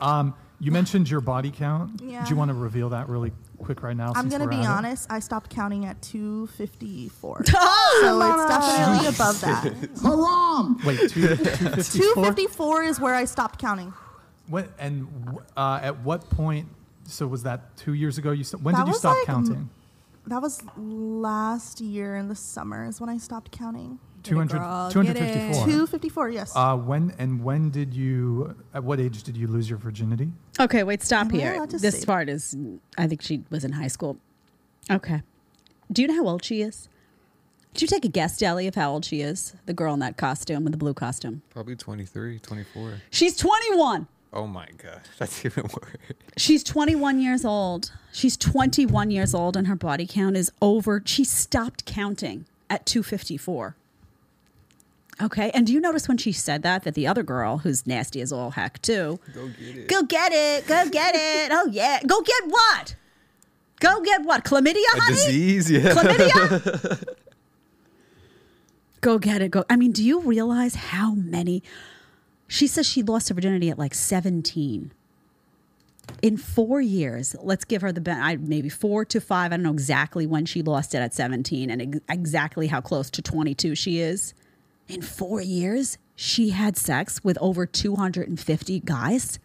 Um, you mentioned your body count. Yeah. Do you want to reveal that really quick right now? I'm since gonna we're be at it? honest. I stopped counting at 254. Oh, so it's definitely above that. Haram! Wait, two, 254? 254 is where I stopped counting. What, and uh, at what point? So was that two years ago? You st- when That did you was stop like counting? That was last year in the summer is when I stopped counting. 200, 254. 254, yes. Uh, when and when did you? At what age did you lose your virginity? Okay, wait, stop Well, here. I'll just This say- part is, I think she was in high school. Okay. Do you know how old she is? Did you take a guess, Deli, of how old she is? The girl in that costume with the blue costume. Probably 23, 24. She's 21. Oh my god, that's even worse. She's 21 years old. She's 21 years old, and her body count is over. She stopped counting at 254. Okay. And do you notice when she said that, that the other girl, who's nasty as all heck, too, Go get it. Go get it. Go get it. Oh yeah. Go get what? Go get what? Chlamydia, A honey? disease, yeah. Chlamydia? Go get it. Go. I mean, do you realize how many? She says she lost her virginity at like 17. In four years, let's give her the ben- I, maybe four to five. I don't know exactly when she lost it at 17 and ex- exactly how close to 22 she is. In four years, she had sex with over 250 guys.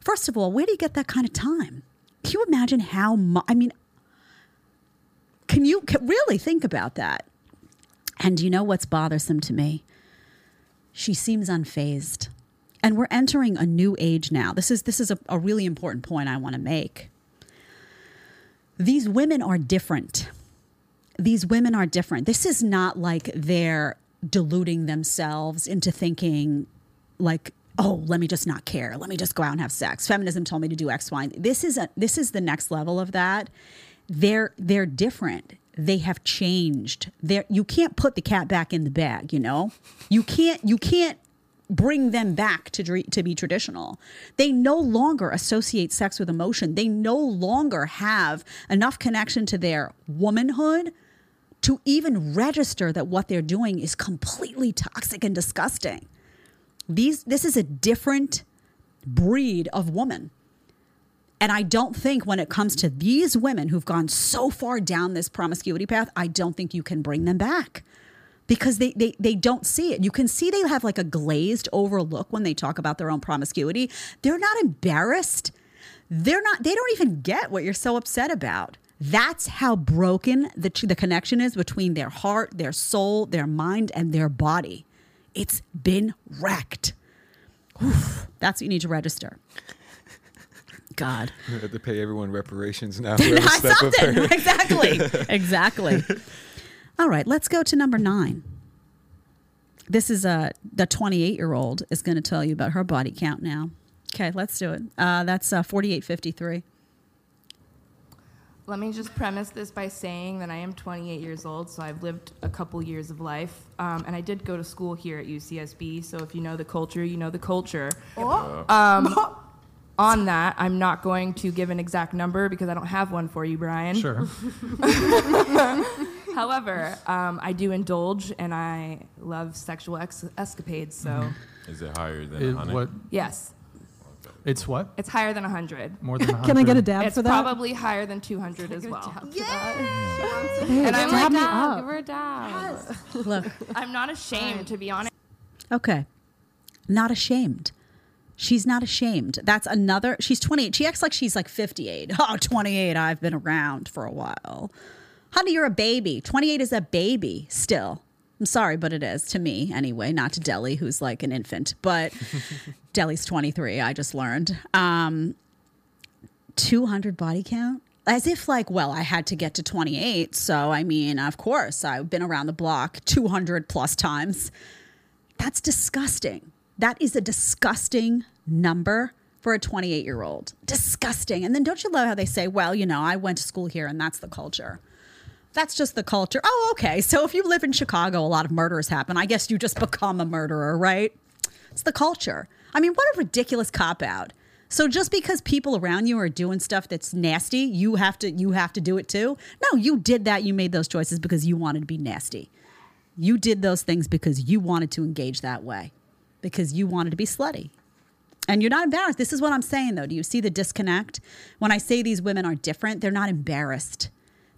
First of all, where do you get that kind of time? Can you imagine how much? I mean, can you can really think about that? And you know what's bothersome to me? She seems unfazed. And we're entering a new age now. This is this is a, a really important point I want to make. These women are different. These women are different. This is not like they're deluding themselves into thinking like oh let me just not care. Let me just go out and have sex. Feminism told me to do x y this is a this is the next level of that. They're they're different. They have changed. They you can't put the cat back in the bag you know? You can't you can't bring them back to to be traditional. They no longer associate sex with emotion. They no longer have enough connection to their womanhood to even register that what they're doing is completely toxic and disgusting. These this is a different breed of woman. And i don't think when it comes to these women who've gone so far down this promiscuity path i don't think you can bring them back. Because they, they they don't see it. You can see they have like a glazed overlook when they talk about their own promiscuity. They're not embarrassed. They're not they don't even get what you're so upset about that's how broken the, the connection is between their heart their soul their mind and their body it's been wrecked Oof, that's what you need to register god We have to pay everyone reparations now. I whoever stepped something. exactly. Exactly. All right, let's go to number nine. This is a the 28 year old is going to tell you about her body count now. Okay, let's do it. Uh, that's uh, 4853. Let me just premise this by saying that I am 28 years old, so I've lived a couple years of life. Um, and I did go to school here at UCSB, so if you know the culture, you know the culture. Um, on that, I'm not going to give an exact number because I don't have one for you, Brian. Sure. However, um, I do indulge and I love sexual ex- escapades, so Is it higher than It- 100? what? yes, It's what? it's higher than 100. More than 100. Can I get a dab It's for that? probably higher than 200 as well. Hey, And I'm dab like, "Dab, give her a dab. Look. I'm not ashamed, to be honest. Okay. Not ashamed. She's not ashamed. That's another. She's 28. She acts like she's like 58. Oh, 28. I've been around for a while. Honey, you're a baby. 28 is a baby still. I'm sorry, but it is to me anyway, not to Deli, who's like an infant. But Deli's 23, I just learned. Um, 200 body count? As if, like, well, I had to get to 28. So, I mean, of course, I've been around the block 200 plus times. That's disgusting. That is a disgusting number for a 28 year old. Disgusting. And then don't you love how they say, well, you know, I went to school here and that's the culture. That's just the culture. Oh, okay. So if you live in Chicago, a lot of murders happen. I guess you just become a murderer, right? It's the culture. I mean, what a ridiculous cop out. So just because people around you are doing stuff that's nasty, you have to you have to do it too? No, you did that. You made those choices because you wanted to be nasty. You did those things because you wanted to engage that way. Because you wanted to be slutty. And you're not embarrassed. This is what I'm saying though. Do you see the disconnect? When I say these women are different, they're not embarrassed.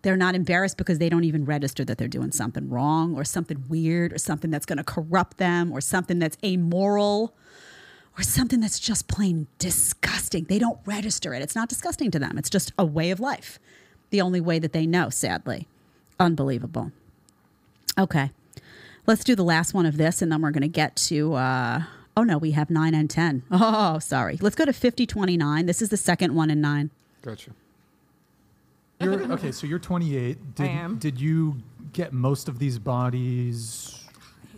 They're not embarrassed because they don't even register that they're doing something wrong or something weird or something that's going to corrupt them or something that's amoral or something that's just plain disgusting. They don't register it. It's not disgusting to them. It's just a way of life. The only way that they know, sadly. Unbelievable. Okay. Let's do the last one of this and then we're going to get to uh oh no, we have 9 and 10. Oh, sorry. Let's go to 5029. This is the second one in 9. Gotcha. You're, okay, so you're 28. Did, am. Did you get most of these bodies?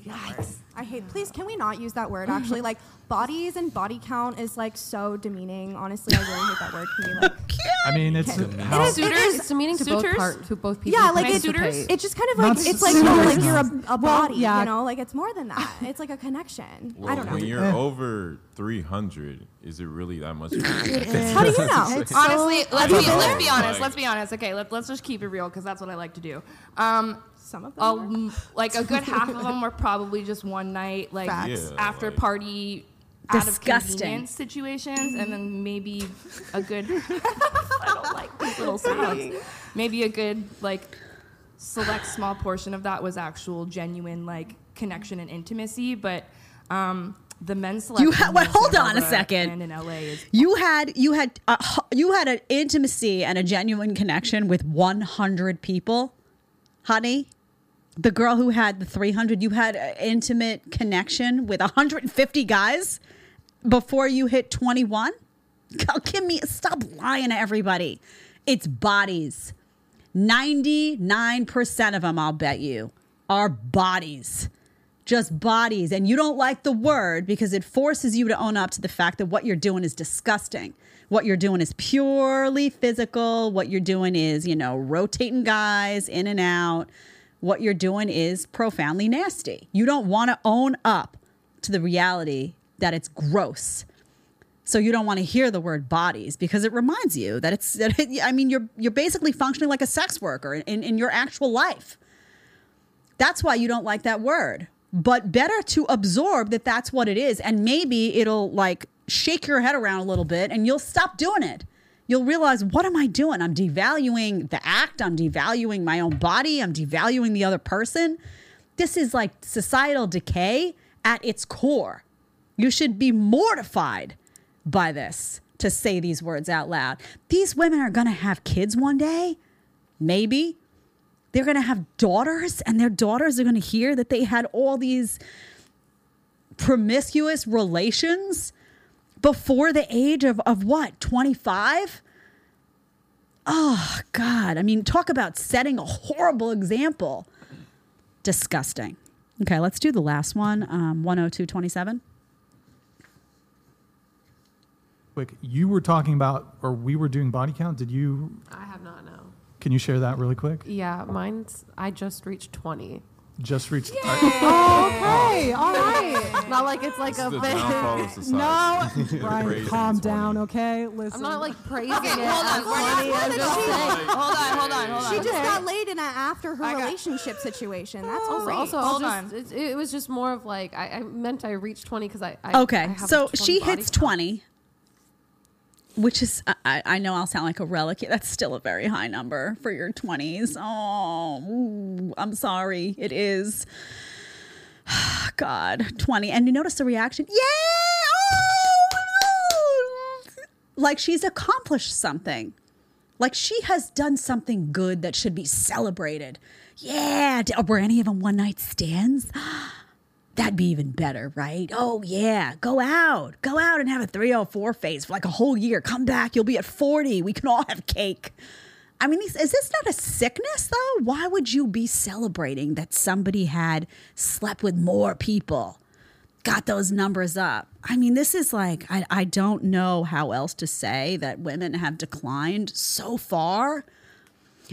Yikes. I hate. Please, can we not use that word? Actually, like bodies and body count is like so demeaning. Honestly, I really hate that word. Can we like? I mean, it's Can- how, It is- it is- It's demeaning to both Suitors? part to both people. Yeah, like it, participate. it's just kind of Not like it's like suitors, oh, like no. you're a, a body, yeah. you know, like it's more than that. It's like a connection. Well, I don't know. when you're over 300, is it really that much? How do you know? Honestly, let's be, let's be honest. Like- let's be honest. Okay, let, let's just keep it real because that's what I like to do. Um, Some of them. a, like a good half of them were probably just one night, like Facts. Yeah, after like- party. Out of Disgusting. convenience situations, and then maybe a good. I don't like these little sounds. Maybe a good like select small portion of that was actual genuine like connection and intimacy, but um, the men's selection. You ha- here wait, in hold on a second. And in LA is You had you had uh, h- you had an intimacy and a genuine connection with 100 people, honey. The girl who had the 300, you had an intimate connection with 150 guys before you hit 21. Give me stop lying to everybody. It's bodies. 99% of them, I'll bet you, are bodies just bodies and you don't like the word because it forces you to own up to the fact that what you're doing is disgusting what you're doing is purely physical what you're doing is you know rotating guys in and out what you're doing is profoundly nasty you don't want to own up to the reality that it's gross so you don't want to hear the word bodies because it reminds you that it's that it, i mean you're you're basically functioning like a sex worker in, in your actual life that's why you don't like that word. But better to absorb that that's what it is. And maybe it'll like shake your head around a little bit and you'll stop doing it. You'll realize, what am I doing? I'm devaluing the act. I'm devaluing my own body. I'm devaluing the other person. This is like societal decay at its core. You should be mortified by this to say these words out loud. These women are going to have kids one day. Maybe they're going to have daughters and their daughters are going to hear that they had all these promiscuous relations before the age of, of what 25 oh god i mean talk about setting a horrible example disgusting okay let's do the last one um, 10227 quick. You were talking about, or we were doing body count. Did you? I have not no. Can you share that really quick? Yeah, mine's. I just reached twenty. Just reached. Oh, okay, all right. Not like it's like a the big- of. No, Brian, calm down, okay? Listen. I'm not like praising Okay, it. hold on, hold on, funny, hold I'm on, just hold on. saying. Hold on, hold on, hold on. She just Okay. got laid in a after her got- relationship situation. That's Also, great. also Hold I'll on. it, it was just more of like I, I meant I reached 20 because I, I I Okay, have a so 20 she body hits count. 20, which is, I, I know I'll sound like a relic. That's still a very high number for your 20s. Oh, I'm sorry. It is. God, 20. And you notice the reaction? Yeah! Oh! Like she's accomplished something. Like she has done something good that should be celebrated. Yeah. Were any of them one night stands? That'd be even better, right? Oh, yeah. Go out. Go out and have a 304 phase for like a whole year. Come back. You'll be at 40. We can all have cake. I mean, is, is this not a sickness, though? Why would you be celebrating that somebody had slept with more people, got those numbers up? I mean, this is like, I, I don't know how else to say that women have declined so far.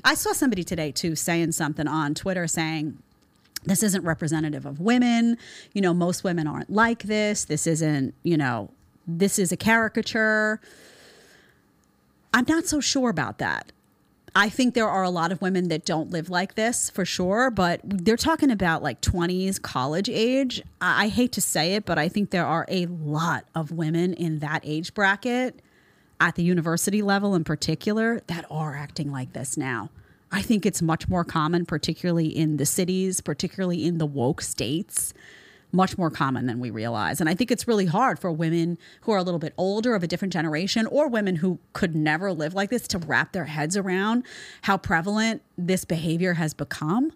I saw somebody today, too, saying something on Twitter saying, this isn't representative of women. You know, most women aren't like this. This isn't, you know, this is a caricature. I'm not so sure about that. I think there are a lot of women that don't live like this for sure, but they're talking about like 20s, college age. I, hate to say it, but I think there are a lot of women in that age bracket at the university level in particular that are acting like this now. I think it's much more common, particularly in the cities, particularly in the woke states, much more common than we realize. And I think it's really hard for women who are a little bit older of a different generation or women who could never live like this to wrap their heads around how prevalent this behavior has become.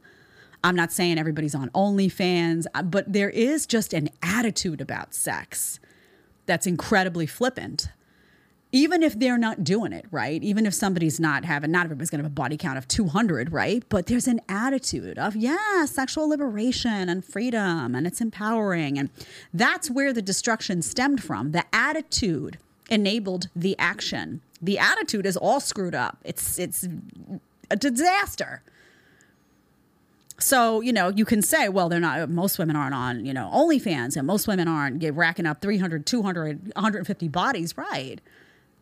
I'm not saying everybody's on OnlyFans, uh, but there is just an attitude about sex that's incredibly flippant even if they're not doing it right? Even if somebody's not having not everybody's to have a body count of 200 right? But there's an attitude of yeah sexual liberation and freedom and it's empowering. And that's where the destruction stemmed from. The attitude enabled the action. The attitude is all screwed up. It's it's a disaster. So, you know, you can say, well, they're not, most women aren't on, you know, OnlyFans and most women aren't get racking up 300, 200, 150 bodies, right?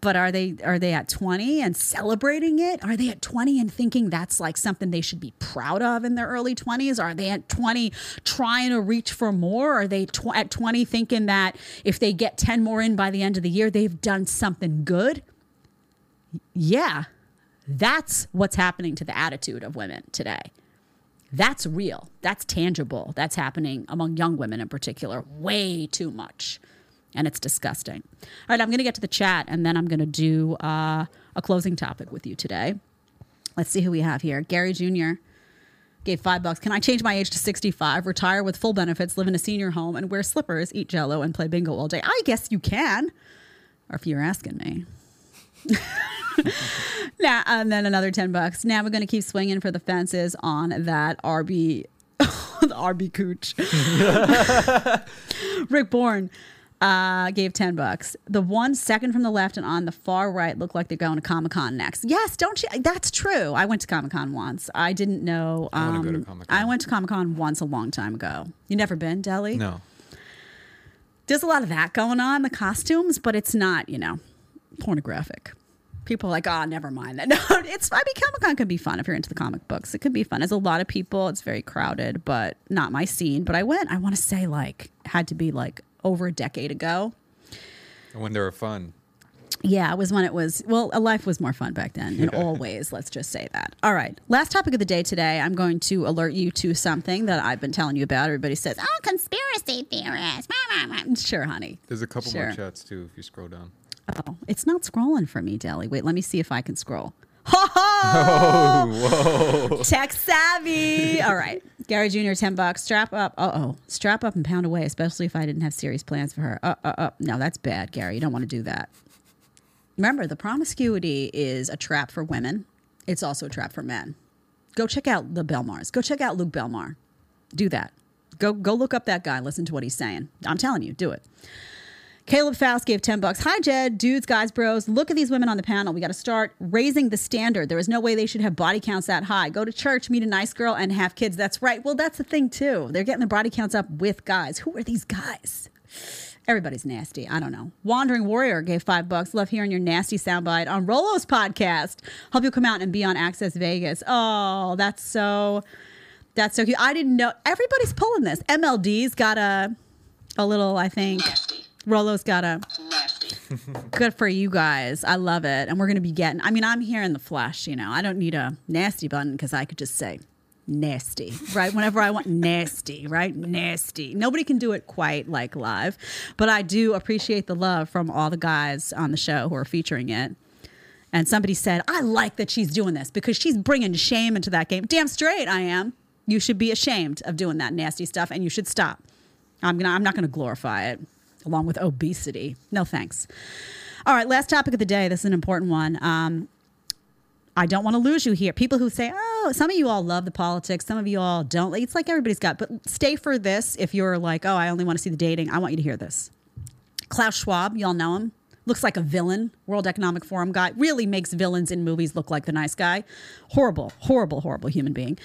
But are they are they at 20 and celebrating it? Are they at 20 and thinking that's like something they should be proud of in their early 20s? Are they at 20 trying to reach for more? Are they tw- at 20 thinking that if they get 10 more in by the end of the year, they've done something good? Yeah. That's what's happening to the attitude of women today. That's real. That's tangible. That's happening among young women in particular, way too much. And it's disgusting. All right, I'm going to get to the chat and then I'm going to do uh, a closing topic with you today. Let's see who we have here. Gary Jr. gave five bucks. Can I change my age to 65, retire with full benefits, live in a senior home, and wear slippers, eat jello, and play bingo all day? I guess you can. Or if you're asking me. now and then another 10 bucks now we're going to keep swinging for the fences on that rb the rb cooch rick bourne uh, gave 10 bucks. The one second from the left and on the far right look like they're going to comic-con next. Yes don't you? That's true. I went to comic-con once. I didn't know I wanna um, go to Comic-Con. i went to comic-con once a long time ago. You never been Deli No. there's a lot of that going on the costumes but it's not you know pornographic. People are like oh never mind. That no it's i mean comic-con can be fun if you're into the comic books. It could be fun. There's a lot of people. It's very crowded but not my scene. But i went. I want to say like had to be like over a decade ago when they were fun. yeah, it was when it was, well, a life was more fun back then in all ways. Let's just say that. All right. Last topic of the day today, I'm going to alert you to something that I've been telling you about. Everybody says, oh, conspiracy theorist. Sure, honey. There's a couple Sure. more chats too if you scroll down. Oh, it's not scrolling for me, Deli. Wait, let me see if I can scroll. Oh, whoa. Tech savvy. All right. Gary Jr., 10 bucks. Strap up. Uh oh. Strap up and pound away, especially if I didn't have serious plans for her. Uh, uh, uh. No, that's bad, Gary. You don't want to do that. Remember, the promiscuity is a trap for women, it's also a trap for men. Go check out the Belmars. Go check out Luke Belmar. Do that. Go, go look up that guy. Listen to what he's saying. I'm telling you, do it. Caleb Faust gave 10 bucks. Hi, Jed. Dudes, guys, bros. Look at these women on the panel. We got to start raising the standard. There is no way they should have body counts that high. Go to church, meet a nice girl, and have kids. That's right. Well, that's the thing, too. They're getting the body counts up with guys. Who are these guys? Everybody's nasty. I don't know. Wandering Warrior gave five bucks. Love hearing your nasty soundbite on Rolo's podcast. Hope you'll come out and be on Access Vegas. Oh, that's so that's so cute. I didn't know everybody's pulling this. MLD's got a a little, I think. Rolo's got a good for you guys. I love it. And we're gonna be getting I mean, I'm here in the flesh, you know. I don't need a nasty button because I could just say nasty, right? Whenever I want nasty, right? Nasty. Nobody can do it quite like live, but I do appreciate the love from all the guys on the show who are featuring it. And somebody said, I like that she's doing this because she's bringing shame into that game. Damn straight I am. You should be ashamed of doing that nasty stuff and you should stop. I'm gonna I'm not gonna glorify it along with obesity. No thanks. All right, last topic of the day. This is an important one. Um, I don't want to lose you here. People who say, oh, some of you all love the politics, some of you all don't. It's like everybody's got, but stay for this if you're like, oh, I only want to see the dating. I want you to hear this. Klaus Schwab, y'all know him. Looks like a villain, World Economic Forum guy. Really makes villains in movies look like the nice guy. Horrible, horrible, horrible human being.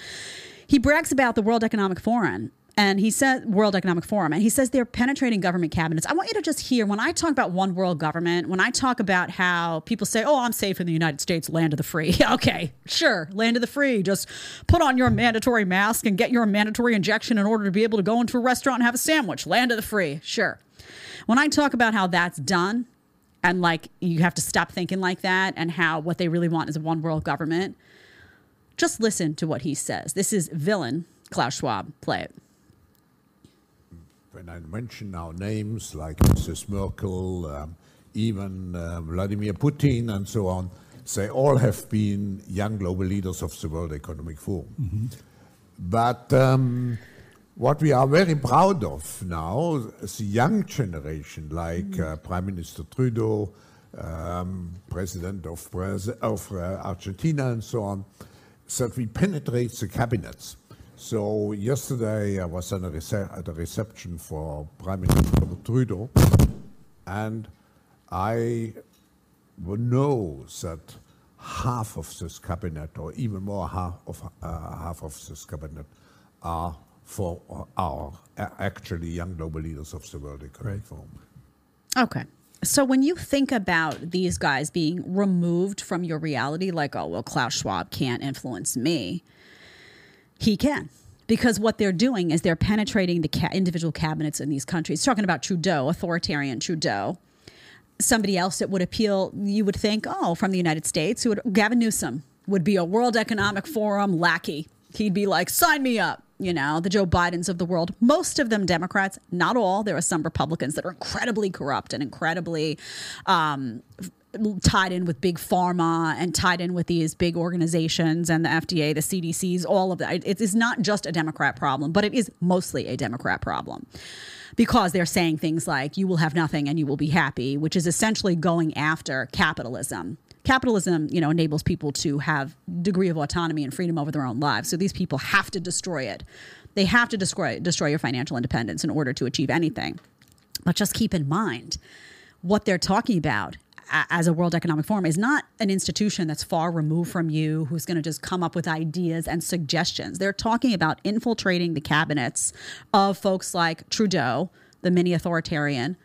He brags about the World Economic Forum and he said World Economic Forum, and he says they're penetrating government cabinets. I want you to just hear when I talk about one world government, when I talk about how people say, "Oh, I'm safe in the United States, land of the free." okay, sure, land of the free. Just put on your mandatory mask and get your mandatory injection in order to be able to go into a restaurant and have a sandwich. Land of the free, sure. When I talk about how that's done, and like you have to stop thinking like that, and how what they really want is a one world government, just listen to what he says. This is villain Klaus Schwab. Play it. When I mention now names like Mrs. Merkel, um, even uh, Vladimir Putin, and so on, they all have been young global leaders of the World Economic Forum. But um, what we are very proud of now, is the young generation, like uh, Prime Minister Trudeau, um, President of, Braz- of uh, Argentina, and so on, that we penetrate the cabinets. So yesterday I was at a, rece- at a reception for Prime Minister Trudeau, and I know that half of this cabinet, or even more half of uh, half of this cabinet, are for our a- actually young global leaders of the World Economic Forum. Okay. So when you think about these guys being removed from your reality, like, oh, well, Klaus Schwab can't influence me, he can. Because what they're doing is they're penetrating the ca- individual cabinets in these countries. Talking about Trudeau, authoritarian Trudeau. Somebody else that would appeal, you would think, oh, from the United States, who would Gavin Newsom would be a World Economic Forum lackey. He'd be like, sign me up. You know, the Joe Bidens of the world. Most of them Democrats, not all. There are some Republicans that are incredibly corrupt and incredibly um, tied in with big pharma and tied in with these big organizations and the FDA, the CDCs, all of that. It is not just a Democrat problem, but it is mostly a Democrat problem because they're saying things like you will have nothing and you will be happy, which is essentially going after capitalism. Capitalism, you know, enables people to have degree of autonomy and freedom over their own lives. So these people have to destroy it. They have to destroy destroy your financial independence in order to achieve anything. But just keep in mind what they're talking about as a World Economic Forum is not an institution that's far removed from you who's going to just come up with ideas and suggestions. They're talking about infiltrating the cabinets of folks like Trudeau, the mini authoritarian.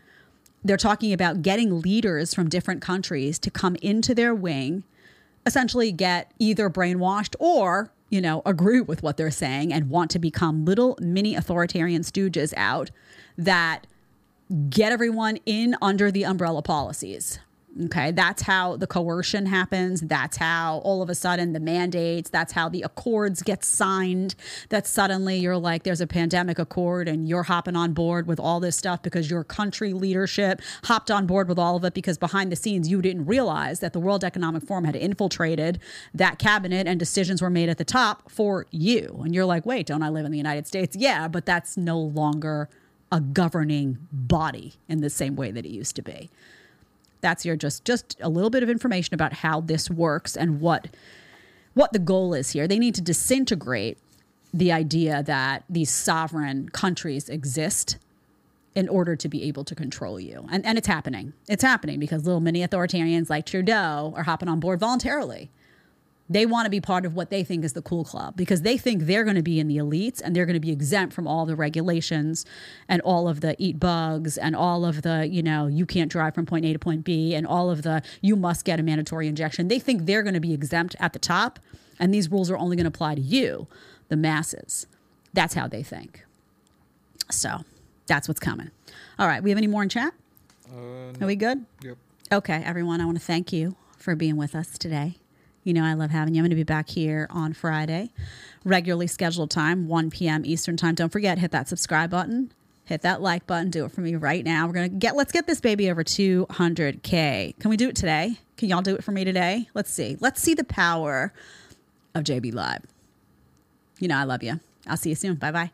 They're talking about getting leaders from different countries to come into their wing, essentially get either brainwashed or, you know, agree with what they're saying and want to become little mini authoritarian stooges out that get everyone in under the umbrella policies. Okay, that's how the coercion happens. That's how all of a sudden the mandates, that's how the accords get signed. That suddenly you're like, there's a pandemic accord and you're hopping on board with all this stuff because your country leadership hopped on board with all of it because behind the scenes you didn't realize that the World Economic Forum had infiltrated that cabinet and decisions were made at the top for you. And you're like, wait, don't I live in the United States? Yeah, but that's no longer a governing body in the same way that it used to be that's your just just a little bit of information about how this works and what what the goal is here they need to disintegrate the idea that these sovereign countries exist in order to be able to control you. And, and it's happening. It's happening because little mini authoritarians like Trudeau are hopping on board voluntarily. They want to be part of what they think is the cool club because they think they're going to be in the elites and they're going to be exempt from all the regulations and all of the eat bugs and all of the, you know, you can't drive from point A to point B and all of the you must get a mandatory injection. They think they're going to be exempt at the top and these rules are only going to apply to you, the masses. That's how they think. So that's what's coming. All right. We have any more in chat? Uh, are we good? Yep. Okay, everyone, I want to thank you for being with us today. You know, I love having you. I'm going to be back here on Friday, regularly scheduled time, 1 p.m. Eastern time. Don't forget, hit that subscribe button, hit that like button. Do it for me right now. We're to get, let's get this baby over 200K. Can we do it today? Can y'all do it for me today? Let's see. Let's see the power of JB Live. You know, I love you. I'll see you soon. Bye bye.